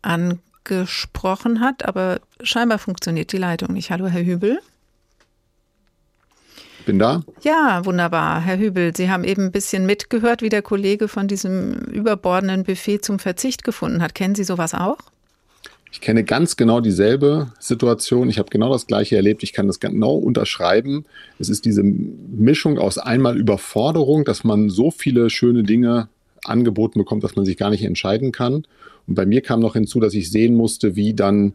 Speaker 2: angesprochen hat, aber scheinbar funktioniert die Leitung nicht. Hallo Herr Hübel.
Speaker 23: Bin da?
Speaker 2: Ja, wunderbar. Herr Hübel, Sie haben eben ein bisschen mitgehört, wie der Kollege von diesem überbordenden Buffet zum Verzicht gefunden hat. Kennen Sie sowas auch?
Speaker 23: Ich kenne ganz genau dieselbe Situation. Ich habe genau das Gleiche erlebt. Ich kann das genau unterschreiben. Es ist diese Mischung aus einmal Überforderung, dass man so viele schöne Dinge angeboten bekommt, dass man sich gar nicht entscheiden kann. Und bei mir kam noch hinzu, dass ich sehen musste, wie dann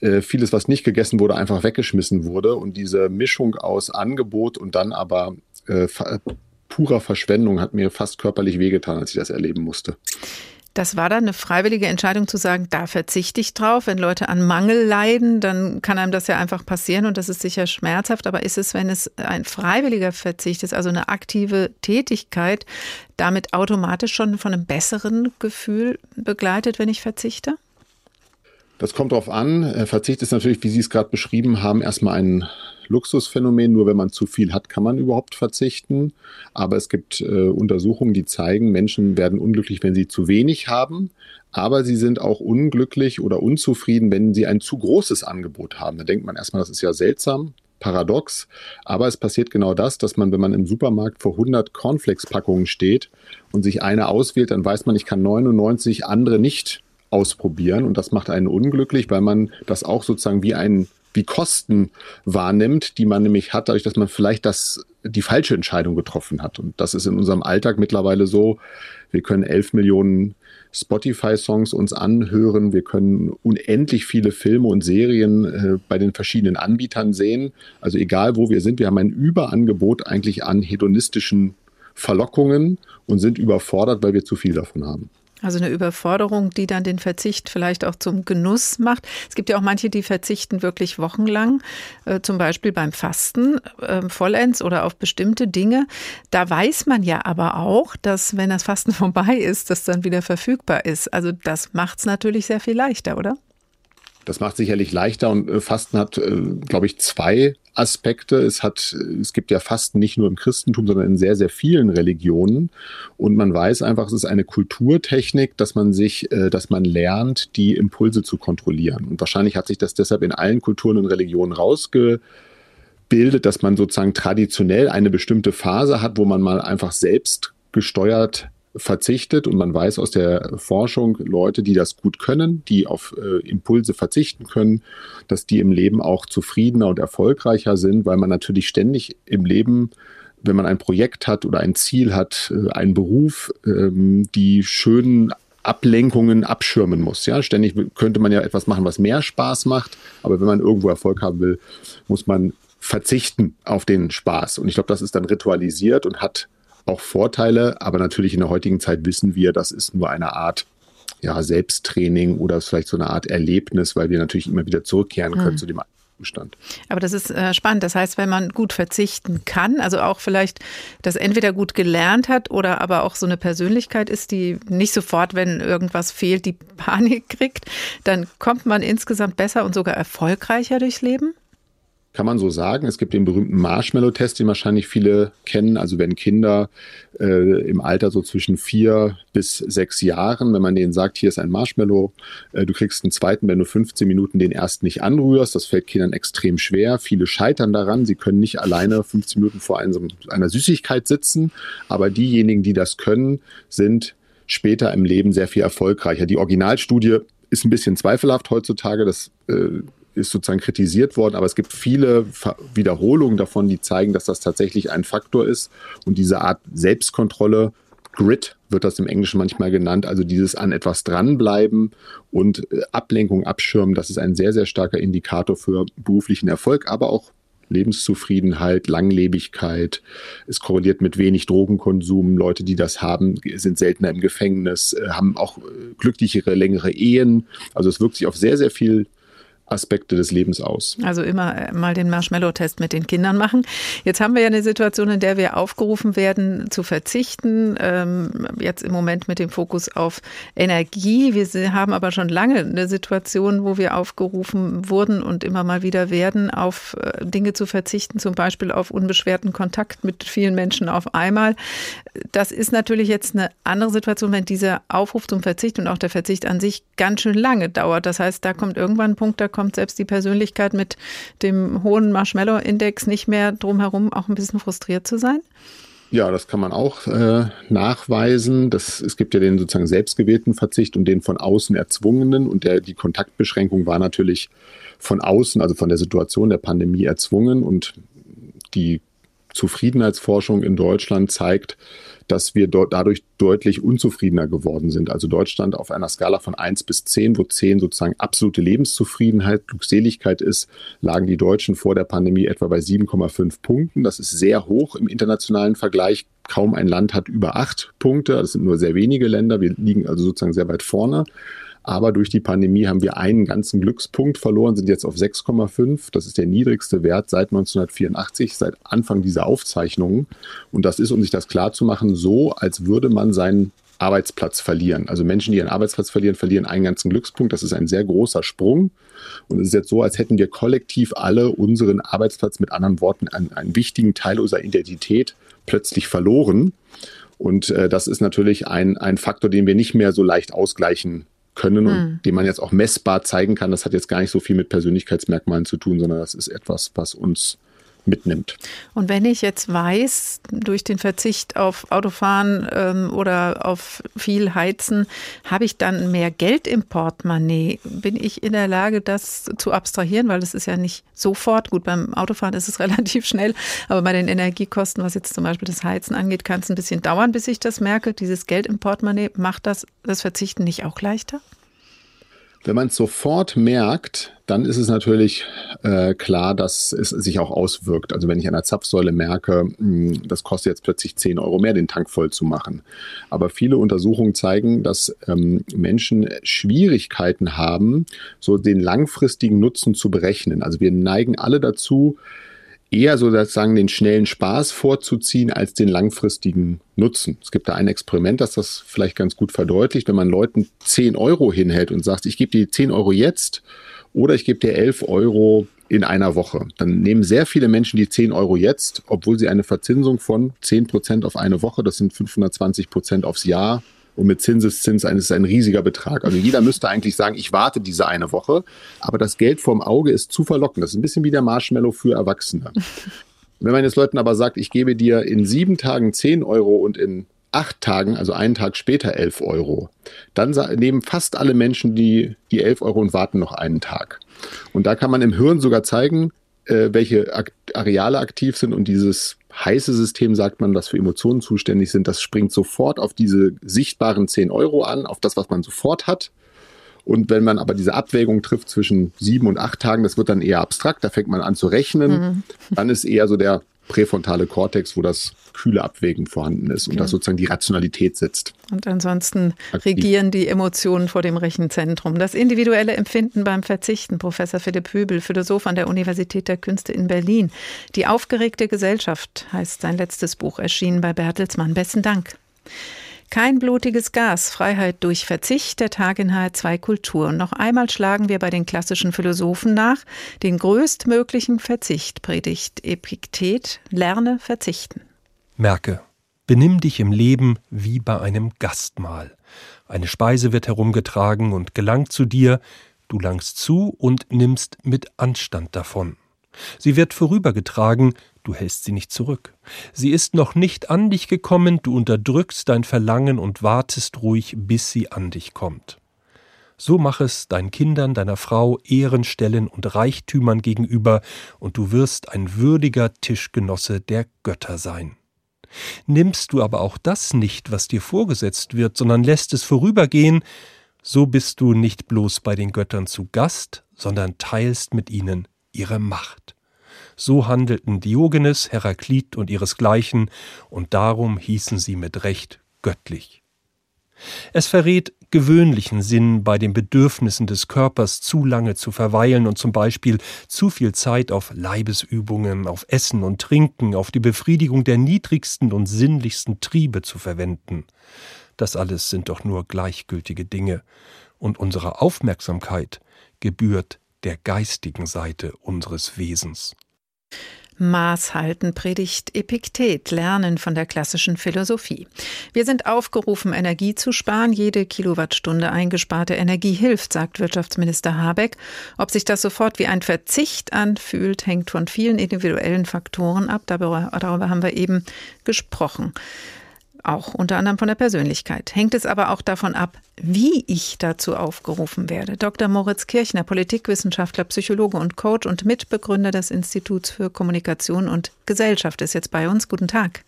Speaker 23: äh, vieles, was nicht gegessen wurde, einfach weggeschmissen wurde. Und diese Mischung aus Angebot und dann aber äh, purer Verschwendung hat mir fast körperlich wehgetan, als ich das erleben musste.
Speaker 2: Das war dann eine freiwillige Entscheidung zu sagen, da verzichte ich drauf. Wenn Leute an Mangel leiden, dann kann einem das ja einfach passieren und das ist sicher schmerzhaft. Aber ist es, wenn es ein freiwilliger Verzicht ist, also eine aktive Tätigkeit, damit automatisch schon von einem besseren Gefühl begleitet, wenn ich verzichte?
Speaker 23: Das kommt darauf an. Äh, Verzicht ist natürlich, wie Sie es gerade beschrieben haben, erstmal ein Luxusphänomen. Nur wenn man zu viel hat, kann man überhaupt verzichten. Aber es gibt äh, Untersuchungen, die zeigen, Menschen werden unglücklich, wenn sie zu wenig haben. Aber sie sind auch unglücklich oder unzufrieden, wenn sie ein zu großes Angebot haben. Da denkt man erstmal, das ist ja seltsam paradox, aber es passiert genau das, dass man, wenn man im Supermarkt vor 100 Cornflakes-Packungen steht und sich eine auswählt, dann weiß man, ich kann 99 andere nicht ausprobieren und das macht einen unglücklich, weil man das auch sozusagen wie ein wie Kosten wahrnimmt, die man nämlich hat, dadurch, dass man vielleicht das, die falsche Entscheidung getroffen hat. Und das ist in unserem Alltag mittlerweile so. Wir können elf Millionen Spotify-Songs uns anhören. Wir können unendlich viele Filme und Serien äh, bei den verschiedenen Anbietern sehen. Also egal, wo wir sind, wir haben ein Überangebot eigentlich an hedonistischen Verlockungen und sind überfordert, weil wir zu viel davon haben.
Speaker 2: Also eine Überforderung, die dann den Verzicht vielleicht auch zum Genuss macht. Es gibt ja auch manche, die verzichten wirklich wochenlang, äh, zum Beispiel beim Fasten äh, vollends oder auf bestimmte Dinge. Da weiß man ja aber auch, dass wenn das Fasten vorbei ist, das dann wieder verfügbar ist. Also das macht es natürlich sehr viel leichter, oder?
Speaker 23: Das macht sicherlich leichter und äh, Fasten hat, äh, glaube ich, zwei Aspekte. Es hat, es gibt ja Fasten nicht nur im Christentum, sondern in sehr, sehr vielen Religionen. Und man weiß einfach, es ist eine Kulturtechnik, dass man sich, äh, dass man lernt, die Impulse zu kontrollieren. Und wahrscheinlich hat sich das deshalb in allen Kulturen und Religionen rausgebildet, dass man sozusagen traditionell eine bestimmte Phase hat, wo man mal einfach selbst gesteuert verzichtet und man weiß aus der Forschung, Leute, die das gut können, die auf äh, Impulse verzichten können, dass die im Leben auch zufriedener und erfolgreicher sind, weil man natürlich ständig im Leben wenn man ein Projekt hat oder ein Ziel hat, äh, einen Beruf, ähm, die schönen Ablenkungen abschirmen muss. Ja, ständig könnte man ja etwas machen, was mehr Spaß macht, aber wenn man irgendwo Erfolg haben will, muss man verzichten auf den Spaß. Und ich glaube, das ist dann ritualisiert und hat auch Vorteile, aber natürlich in der heutigen Zeit wissen wir, das ist nur eine Art ja, Selbsttraining oder vielleicht so eine Art Erlebnis, weil wir natürlich immer wieder zurückkehren können hm. zu dem Zustand.
Speaker 2: Aber das ist äh, spannend. Das heißt, wenn man gut verzichten kann, also auch vielleicht das entweder gut gelernt hat oder aber auch so eine Persönlichkeit ist, die nicht sofort, wenn irgendwas fehlt, die Panik kriegt, dann kommt man insgesamt besser und sogar erfolgreicher durchs Leben?
Speaker 23: Kann man so sagen. Es gibt den berühmten Marshmallow-Test, den wahrscheinlich viele kennen. Also wenn Kinder äh, im Alter so zwischen vier bis sechs Jahren, wenn man denen sagt, hier ist ein Marshmallow, äh, du kriegst einen zweiten, wenn du 15 Minuten den ersten nicht anrührst. Das fällt Kindern extrem schwer. Viele scheitern daran. Sie können nicht alleine 15 Minuten vor einem, einer Süßigkeit sitzen. Aber diejenigen, die das können, sind später im Leben sehr viel erfolgreicher. Die Originalstudie ist ein bisschen zweifelhaft heutzutage. Das äh, ist sozusagen kritisiert worden, aber es gibt viele Wiederholungen davon, die zeigen, dass das tatsächlich ein Faktor ist. Und diese Art Selbstkontrolle, Grit wird das im Englischen manchmal genannt, also dieses an etwas dranbleiben und äh, Ablenkung abschirmen, das ist ein sehr, sehr starker Indikator für beruflichen Erfolg, aber auch Lebenszufriedenheit, Langlebigkeit. Es korreliert mit wenig Drogenkonsum. Leute, die das haben, sind seltener im Gefängnis, äh, haben auch äh, glücklichere, längere Ehen. Also es wirkt sich auf sehr, sehr viel Aspekte des Lebens aus.
Speaker 2: Also immer äh, mal den Marshmallow-Test mit den Kindern machen. Jetzt haben wir ja eine Situation, in der wir aufgerufen werden zu verzichten. Ähm, jetzt im Moment mit dem Fokus auf Energie. Wir haben aber schon lange eine Situation, wo wir aufgerufen wurden und immer mal wieder werden, auf äh, Dinge zu verzichten, zum Beispiel auf unbeschwerten Kontakt mit vielen Menschen auf einmal. Das ist natürlich jetzt eine andere Situation, wenn dieser Aufruf zum Verzicht und auch der Verzicht an sich ganz schön lange dauert. Das heißt, da kommt irgendwann ein Punkt, da kommt kommt selbst die Persönlichkeit mit dem hohen Marshmallow-Index nicht mehr drum herum, auch ein bisschen frustriert zu sein?
Speaker 23: Ja, das kann man auch äh, nachweisen. Das, es gibt ja den sozusagen selbstgewählten Verzicht und den von außen erzwungenen. Und der, die Kontaktbeschränkung war natürlich von außen, also von der Situation der Pandemie erzwungen. Und die Zufriedenheitsforschung in Deutschland zeigt, dass wir dort dadurch deutlich unzufriedener geworden sind. Also Deutschland auf einer Skala von 1 bis 10, wo 10 sozusagen absolute Lebenszufriedenheit, Glückseligkeit ist, lagen die Deutschen vor der Pandemie etwa bei 7,5 Punkten. Das ist sehr hoch im internationalen Vergleich. Kaum ein Land hat über 8 Punkte. Das sind nur sehr wenige Länder. Wir liegen also sozusagen sehr weit vorne. Aber durch die Pandemie haben wir einen ganzen Glückspunkt verloren, sind jetzt auf 6,5. Das ist der niedrigste Wert seit 1984, seit Anfang dieser Aufzeichnungen. Und das ist, um sich das klarzumachen, so, als würde man seinen Arbeitsplatz verlieren. Also Menschen, die ihren Arbeitsplatz verlieren, verlieren einen ganzen Glückspunkt. Das ist ein sehr großer Sprung. Und es ist jetzt so, als hätten wir kollektiv alle unseren Arbeitsplatz, mit anderen Worten, einen, einen wichtigen Teil unserer Identität plötzlich verloren. Und äh, das ist natürlich ein, ein Faktor, den wir nicht mehr so leicht ausgleichen können und mhm. den man jetzt auch messbar zeigen kann. Das hat jetzt gar nicht so viel mit Persönlichkeitsmerkmalen zu tun, sondern das ist etwas, was uns mitnimmt.
Speaker 2: Und wenn ich jetzt weiß, durch den Verzicht auf Autofahren ähm, oder auf viel Heizen, habe ich dann mehr Geld im Portemonnaie? Bin ich in der Lage, das zu abstrahieren? Weil das ist ja nicht sofort. Gut, beim Autofahren ist es relativ schnell, aber bei den Energiekosten, was jetzt zum Beispiel das Heizen angeht, kann es ein bisschen dauern, bis ich das merke. Dieses Geld im Portemonnaie, macht das das Verzichten nicht auch leichter?
Speaker 23: Wenn man es sofort merkt, dann ist es natürlich äh, klar, dass es sich auch auswirkt. Also wenn ich an der Zapfsäule merke, mh, hm, das kostet jetzt plötzlich 10 Euro mehr, den Tank voll zu machen. Aber viele Untersuchungen zeigen, dass ähm, Menschen Schwierigkeiten haben, so den langfristigen Nutzen zu berechnen. Also wir neigen alle dazu, eher so sozusagen den schnellen Spaß vorzuziehen als den langfristigen Nutzen. Es gibt da ein Experiment, das das vielleicht ganz gut verdeutlicht. Wenn man Leuten 10 Euro hinhält und sagt, ich gebe dir 10 Euro jetzt oder ich gebe dir 11 Euro in einer Woche, dann nehmen sehr viele Menschen die 10 Euro jetzt, obwohl sie eine Verzinsung von 10 Prozent auf eine Woche, das sind 520 Prozent aufs Jahr, und mit Zinseszins ist es ein riesiger Betrag. Also jeder müsste eigentlich sagen, ich warte diese eine Woche. Aber das Geld vorm Auge ist zu verlockend. Das ist ein bisschen wie der Marshmallow für Erwachsene. Wenn man jetzt Leuten aber sagt, ich gebe dir in sieben Tagen 10 Euro und in acht Tagen, also einen Tag später 11 Euro, dann nehmen fast alle Menschen die, die 11 Euro und warten noch einen Tag. Und da kann man im Hirn sogar zeigen, äh, welche Areale aktiv sind und dieses heiße System, sagt man, das für Emotionen zuständig sind, das springt sofort auf diese sichtbaren 10 Euro an, auf das, was man sofort hat. Und wenn man aber diese Abwägung trifft zwischen sieben und acht Tagen, das wird dann eher abstrakt, da fängt man an zu rechnen. Mhm. Dann ist eher so der präfrontale Kortex, wo das kühle Abwägen vorhanden ist okay. und da sozusagen die Rationalität sitzt.
Speaker 2: Und ansonsten regieren die Emotionen vor dem Rechenzentrum. Das individuelle Empfinden beim Verzichten, Professor Philipp Hübel, Philosoph an der Universität der Künste in Berlin. Die aufgeregte Gesellschaft heißt sein letztes Buch, erschienen bei Bertelsmann. Besten Dank. Kein blutiges Gas, Freiheit durch Verzicht, der Tag in HR2 Kultur. Und noch einmal schlagen wir bei den klassischen Philosophen nach, den größtmöglichen Verzicht predigt Epiktet, lerne verzichten.
Speaker 12: Merke, benimm dich im Leben wie bei einem Gastmahl. Eine Speise wird herumgetragen und gelangt zu dir, du langst zu und nimmst mit Anstand davon. Sie wird vorübergetragen, du hältst sie nicht zurück. Sie ist noch nicht an dich gekommen, du unterdrückst dein Verlangen und wartest ruhig, bis sie an dich kommt. So mach es deinen Kindern, deiner Frau, Ehrenstellen und Reichtümern gegenüber, und du wirst ein würdiger Tischgenosse der Götter sein. Nimmst du aber auch das nicht, was dir vorgesetzt wird, sondern lässt es vorübergehen, so bist du nicht bloß bei den Göttern zu Gast, sondern teilst mit ihnen ihre Macht. So handelten Diogenes, Heraklit und ihresgleichen, und darum hießen sie mit Recht göttlich. Es verrät gewöhnlichen Sinn, bei den Bedürfnissen des Körpers zu lange zu verweilen und zum Beispiel zu viel Zeit auf Leibesübungen, auf Essen und Trinken, auf die Befriedigung der niedrigsten und sinnlichsten Triebe zu verwenden. Das alles sind doch nur gleichgültige Dinge, und unsere Aufmerksamkeit gebührt der geistigen Seite unseres Wesens.
Speaker 2: Maß halten predigt Epiktet, lernen von der klassischen Philosophie. Wir sind aufgerufen, Energie zu sparen. Jede Kilowattstunde eingesparte Energie hilft, sagt Wirtschaftsminister Habeck. Ob sich das sofort wie ein Verzicht anfühlt, hängt von vielen individuellen Faktoren ab. Darüber, darüber haben wir eben gesprochen auch unter anderem von der Persönlichkeit. Hängt es aber auch davon ab, wie ich dazu aufgerufen werde. Dr. Moritz Kirchner, Politikwissenschaftler, Psychologe und Coach und Mitbegründer des Instituts für Kommunikation und Gesellschaft, ist jetzt bei uns. Guten Tag.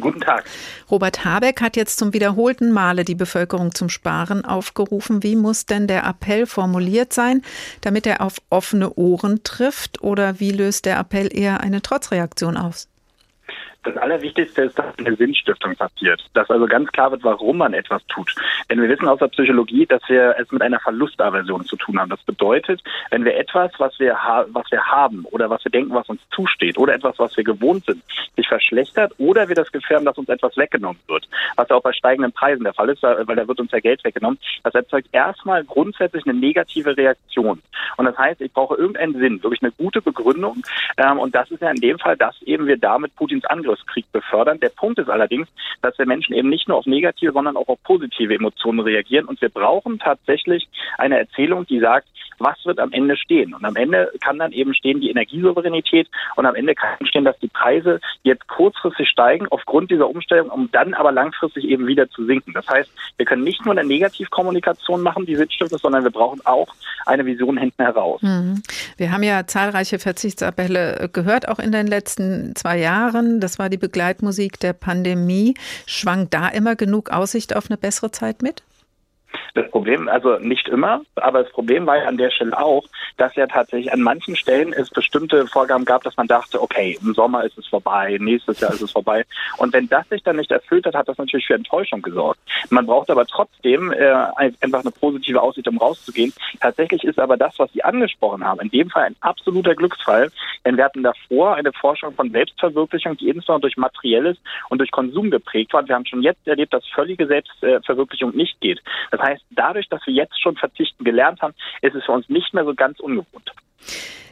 Speaker 24: Guten Tag.
Speaker 2: Robert Habeck hat jetzt zum wiederholten Male die Bevölkerung zum Sparen aufgerufen. Wie muss denn der Appell formuliert sein, damit er auf offene Ohren trifft? Oder wie löst der Appell eher eine Trotzreaktion aus?
Speaker 24: Das Allerwichtigste ist, dass eine Sinnstiftung passiert. Dass also ganz klar wird, warum man etwas tut. Denn wir wissen aus der Psychologie, dass wir es mit einer Verlustaversion zu tun haben. Das bedeutet, wenn wir etwas, was wir, was wir haben oder was wir denken, was uns zusteht oder etwas, was wir gewohnt sind, sich verschlechtert oder wir das Gefühl haben, dass uns etwas weggenommen wird, was ja auch bei steigenden Preisen der Fall ist, weil da wird uns ja Geld weggenommen, das erzeugt erstmal grundsätzlich eine negative Reaktion. Und das heißt, ich brauche irgendeinen Sinn, wirklich eine gute Begründung. Ähm, und das ist ja in dem Fall, dass eben wir damit Putins Angriff Angriffskrieg befördern. Der Punkt ist allerdings, dass wir Menschen eben nicht nur auf negative, sondern auch auf positive Emotionen reagieren. Und wir brauchen tatsächlich eine Erzählung, die sagt, was wird am Ende stehen. Und am Ende kann dann eben stehen die Energiesouveränität und am Ende kann stehen, dass die Preise jetzt kurzfristig steigen aufgrund dieser Umstellung, um dann aber langfristig eben wieder zu sinken. Das heißt, wir können nicht nur eine Negativkommunikation machen, die Sinnstift sondern wir brauchen auch eine Vision hinten heraus. Mhm.
Speaker 2: Wir haben ja zahlreiche Verzichtsappelle gehört, auch in den letzten zwei Jahren. Das war die Begleitmusik der Pandemie. Schwang da immer genug Aussicht auf eine bessere Zeit mit?
Speaker 24: Das Problem, also nicht immer, aber das Problem war ja an der Stelle auch, dass ja tatsächlich an manchen Stellen es bestimmte Vorgaben gab, dass man dachte, okay, im Sommer ist es vorbei, nächstes Jahr ist es vorbei. Und wenn das sich dann nicht erfüllt hat, hat das natürlich für Enttäuschung gesorgt. Man braucht aber trotzdem äh, einfach eine positive Aussicht, um rauszugehen. Tatsächlich ist aber das, was Sie angesprochen haben, in dem Fall ein absoluter Glücksfall, denn wir hatten davor eine Forschung von Selbstverwirklichung, die insbesondere durch Materielles und durch Konsum geprägt war. Wir haben schon jetzt erlebt, dass völlige Selbstverwirklichung nicht geht. Das heißt, dadurch, dass wir jetzt schon verzichten gelernt haben, ist es für uns nicht mehr so ganz ungewohnt.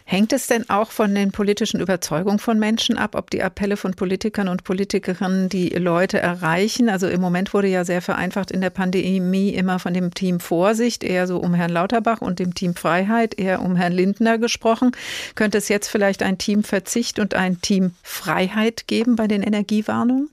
Speaker 2: Hängt es denn auch von den politischen Überzeugungen von Menschen ab, ob die Appelle von Politikern und Politikerinnen die Leute erreichen? Also im Moment wurde ja sehr vereinfacht in der Pandemie immer von dem Team Vorsicht, eher so um Herrn Lauterbach und dem Team Freiheit, eher um Herrn Lindner gesprochen. Könnte es jetzt vielleicht ein Team Verzicht und ein Team Freiheit geben bei den Energiewarnungen?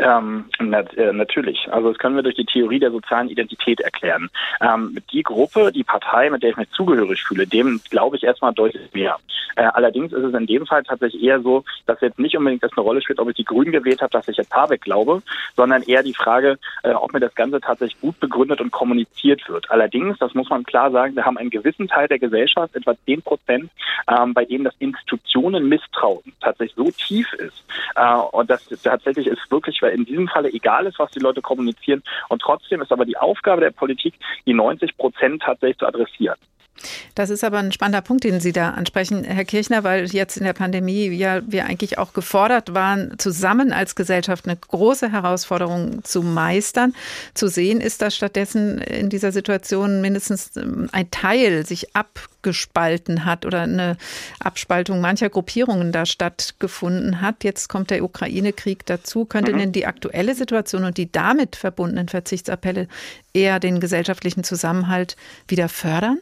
Speaker 24: Ähm, nat äh, natürlich. Also das können wir durch die Theorie der sozialen Identität erklären. Ähm, die Gruppe, die Partei, mit der ich mich zugehörig fühle, dem glaube ich erstmal deutlich mehr. Äh, allerdings ist es in dem Fall tatsächlich eher so, dass jetzt nicht unbedingt das eine Rolle spielt, ob ich die Grünen gewählt habe, dass ich jetzt Habeck glaube, sondern eher die Frage, äh, ob mir das Ganze tatsächlich gut begründet und kommuniziert wird. Allerdings, das muss man klar sagen, wir haben einen gewissen Teil der Gesellschaft, etwa zehn Prozent, ähm, bei denen das Institutionen misstrauen tatsächlich so tief ist äh, und dass tatsächlich ist wirklich, weil in diesem Falle egal ist, was die Leute kommunizieren und trotzdem ist aber die Aufgabe der Politik, die 90 Prozent tatsächlich zu adressieren.
Speaker 2: Das ist aber ein spannender Punkt, den Sie da ansprechen, Herr Kirchner, weil jetzt in der Pandemie ja wir eigentlich auch gefordert waren, zusammen als Gesellschaft eine große Herausforderung zu meistern. Zu sehen ist, dass stattdessen in dieser Situation mindestens ähm, ein Teil sich abgespalten hat oder eine Abspaltung mancher Gruppierungen da stattgefunden hat. Jetzt kommt der Ukraine-Krieg dazu. Könnte mhm. denn die aktuelle Situation und die damit verbundenen Verzichtsappelle eher den gesellschaftlichen Zusammenhalt wieder fördern?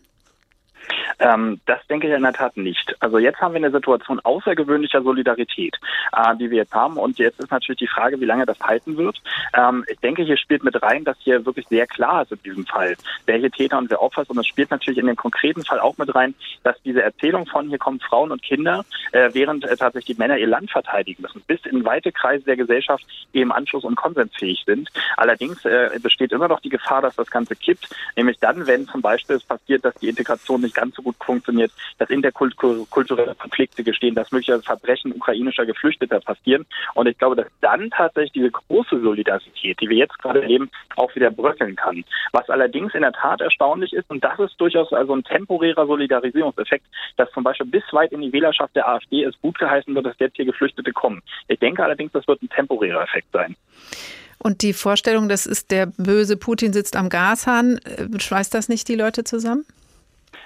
Speaker 24: Ähm, das denke ich in der Tat nicht. Also jetzt haben wir eine Situation außergewöhnlicher Solidarität, äh, die wir jetzt haben. Und jetzt ist natürlich die Frage, wie lange das halten wird. Ähm, ich denke, hier spielt mit rein, dass hier wirklich sehr klar ist in diesem Fall, welche Täter und wer Opfer ist. Und es spielt natürlich in dem konkreten Fall auch mit rein, dass diese Erzählung von hier kommen Frauen und Kinder, äh, während äh, tatsächlich die Männer ihr Land verteidigen müssen, bis in weite Kreise der Gesellschaft eben anschluss- und konsensfähig sind. Allerdings äh, besteht immer noch die Gefahr, dass das Ganze kippt, nämlich dann, wenn zum Beispiel es passiert, dass die Integration nicht ganz so gut funktioniert, dass interkulturelle Konflikte gestehen, dass möglicherweise Verbrechen ukrainischer Geflüchteter passieren. Und ich glaube, dass dann tatsächlich diese große Solidarität, die wir jetzt gerade erleben, auch wieder bröckeln kann. Was allerdings in der Tat erstaunlich ist, und das ist durchaus also ein temporärer Solidarisierungseffekt, dass zum Beispiel bis weit in die Wählerschaft der AfD es gut geheißen wird, dass jetzt hier Geflüchtete kommen. Ich denke allerdings, das wird ein temporärer Effekt sein.
Speaker 2: Und die Vorstellung, das ist der böse Putin sitzt am Gashahn, äh, schweißt das nicht die Leute zusammen?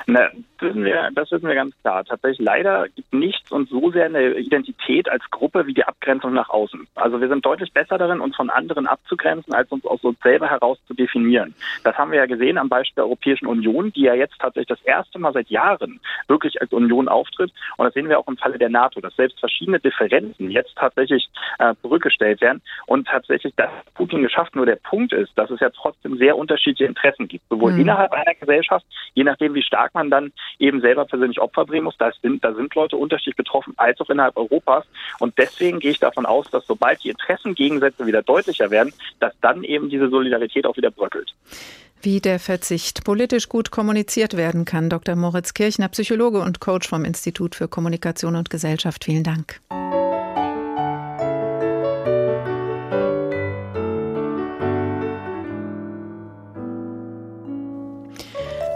Speaker 24: Na, wissen wir, das wissen wir ganz klar. Tatsächlich leider gibt nichts uns so sehr eine Identität als Gruppe wie die Abgrenzung nach außen. Also wir sind deutlich besser darin, uns von anderen abzugrenzen, als uns aus uns selber heraus zu definieren. Das haben wir ja gesehen am Beispiel der Europäischen Union, die ja jetzt tatsächlich das erste Mal seit Jahren wirklich als Union auftritt. Und das sehen wir auch im Falle der NATO, dass selbst verschiedene Differenzen jetzt tatsächlich äh, zurückgestellt werden und tatsächlich das Putin geschafft. Nur der Punkt ist, dass es ja trotzdem sehr unterschiedliche Interessen gibt, sowohl mhm. innerhalb einer Gesellschaft, je nachdem wie stark man dann eben selber persönlich Opfer bringen muss. Da sind, da sind Leute unterschiedlich betroffen, als auch innerhalb Europas. Und deswegen gehe ich davon aus, dass sobald die Interessengegensätze wieder deutlicher werden, dass dann eben diese Solidarität auch wieder bröckelt.
Speaker 2: Wie der Verzicht politisch gut kommuniziert werden kann. Dr. Moritz Kirchner, Psychologe und Coach vom Institut für Kommunikation und Gesellschaft. Vielen Dank.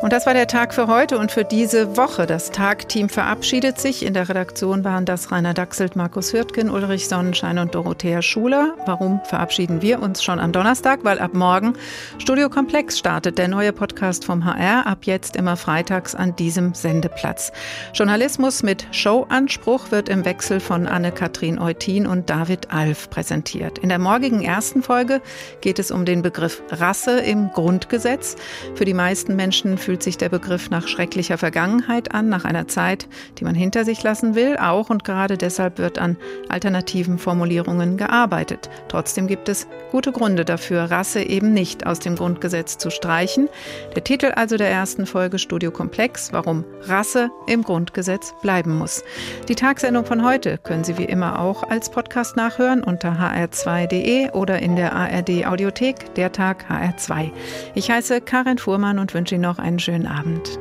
Speaker 2: Und das war der Tag für heute und für diese Woche. Das Tagteam verabschiedet sich. In der Redaktion waren das Rainer Dachselt, Markus Hürtgen, Ulrich Sonnenschein und Dorothea Schuler. Warum verabschieden wir uns schon am Donnerstag? Weil ab morgen Studio Komplex startet, der neue Podcast vom HR, ab jetzt immer freitags an diesem Sendeplatz. Journalismus mit Showanspruch wird im Wechsel von Anne-Kathrin Eutin und David Alf präsentiert. In der morgigen ersten Folge geht es um den Begriff Rasse im Grundgesetz. Für die meisten Menschen fühlt sich der Begriff nach schrecklicher Vergangenheit an, nach einer Zeit, die man hinter sich lassen will. Auch und gerade deshalb wird an alternativen Formulierungen gearbeitet. Trotzdem gibt es gute Gründe dafür, Rasse eben nicht aus dem Grundgesetz zu streichen. Der Titel also der ersten Folge Studio Komplex, warum Rasse im Grundgesetz bleiben muss. Die Tagsendung von heute können Sie wie immer auch als Podcast nachhören unter hr2.de oder in der ARD Audiothek, der Tag HR2. Ich heiße Karin Fuhrmann und wünsche Ihnen noch einen schönen schönen Abend.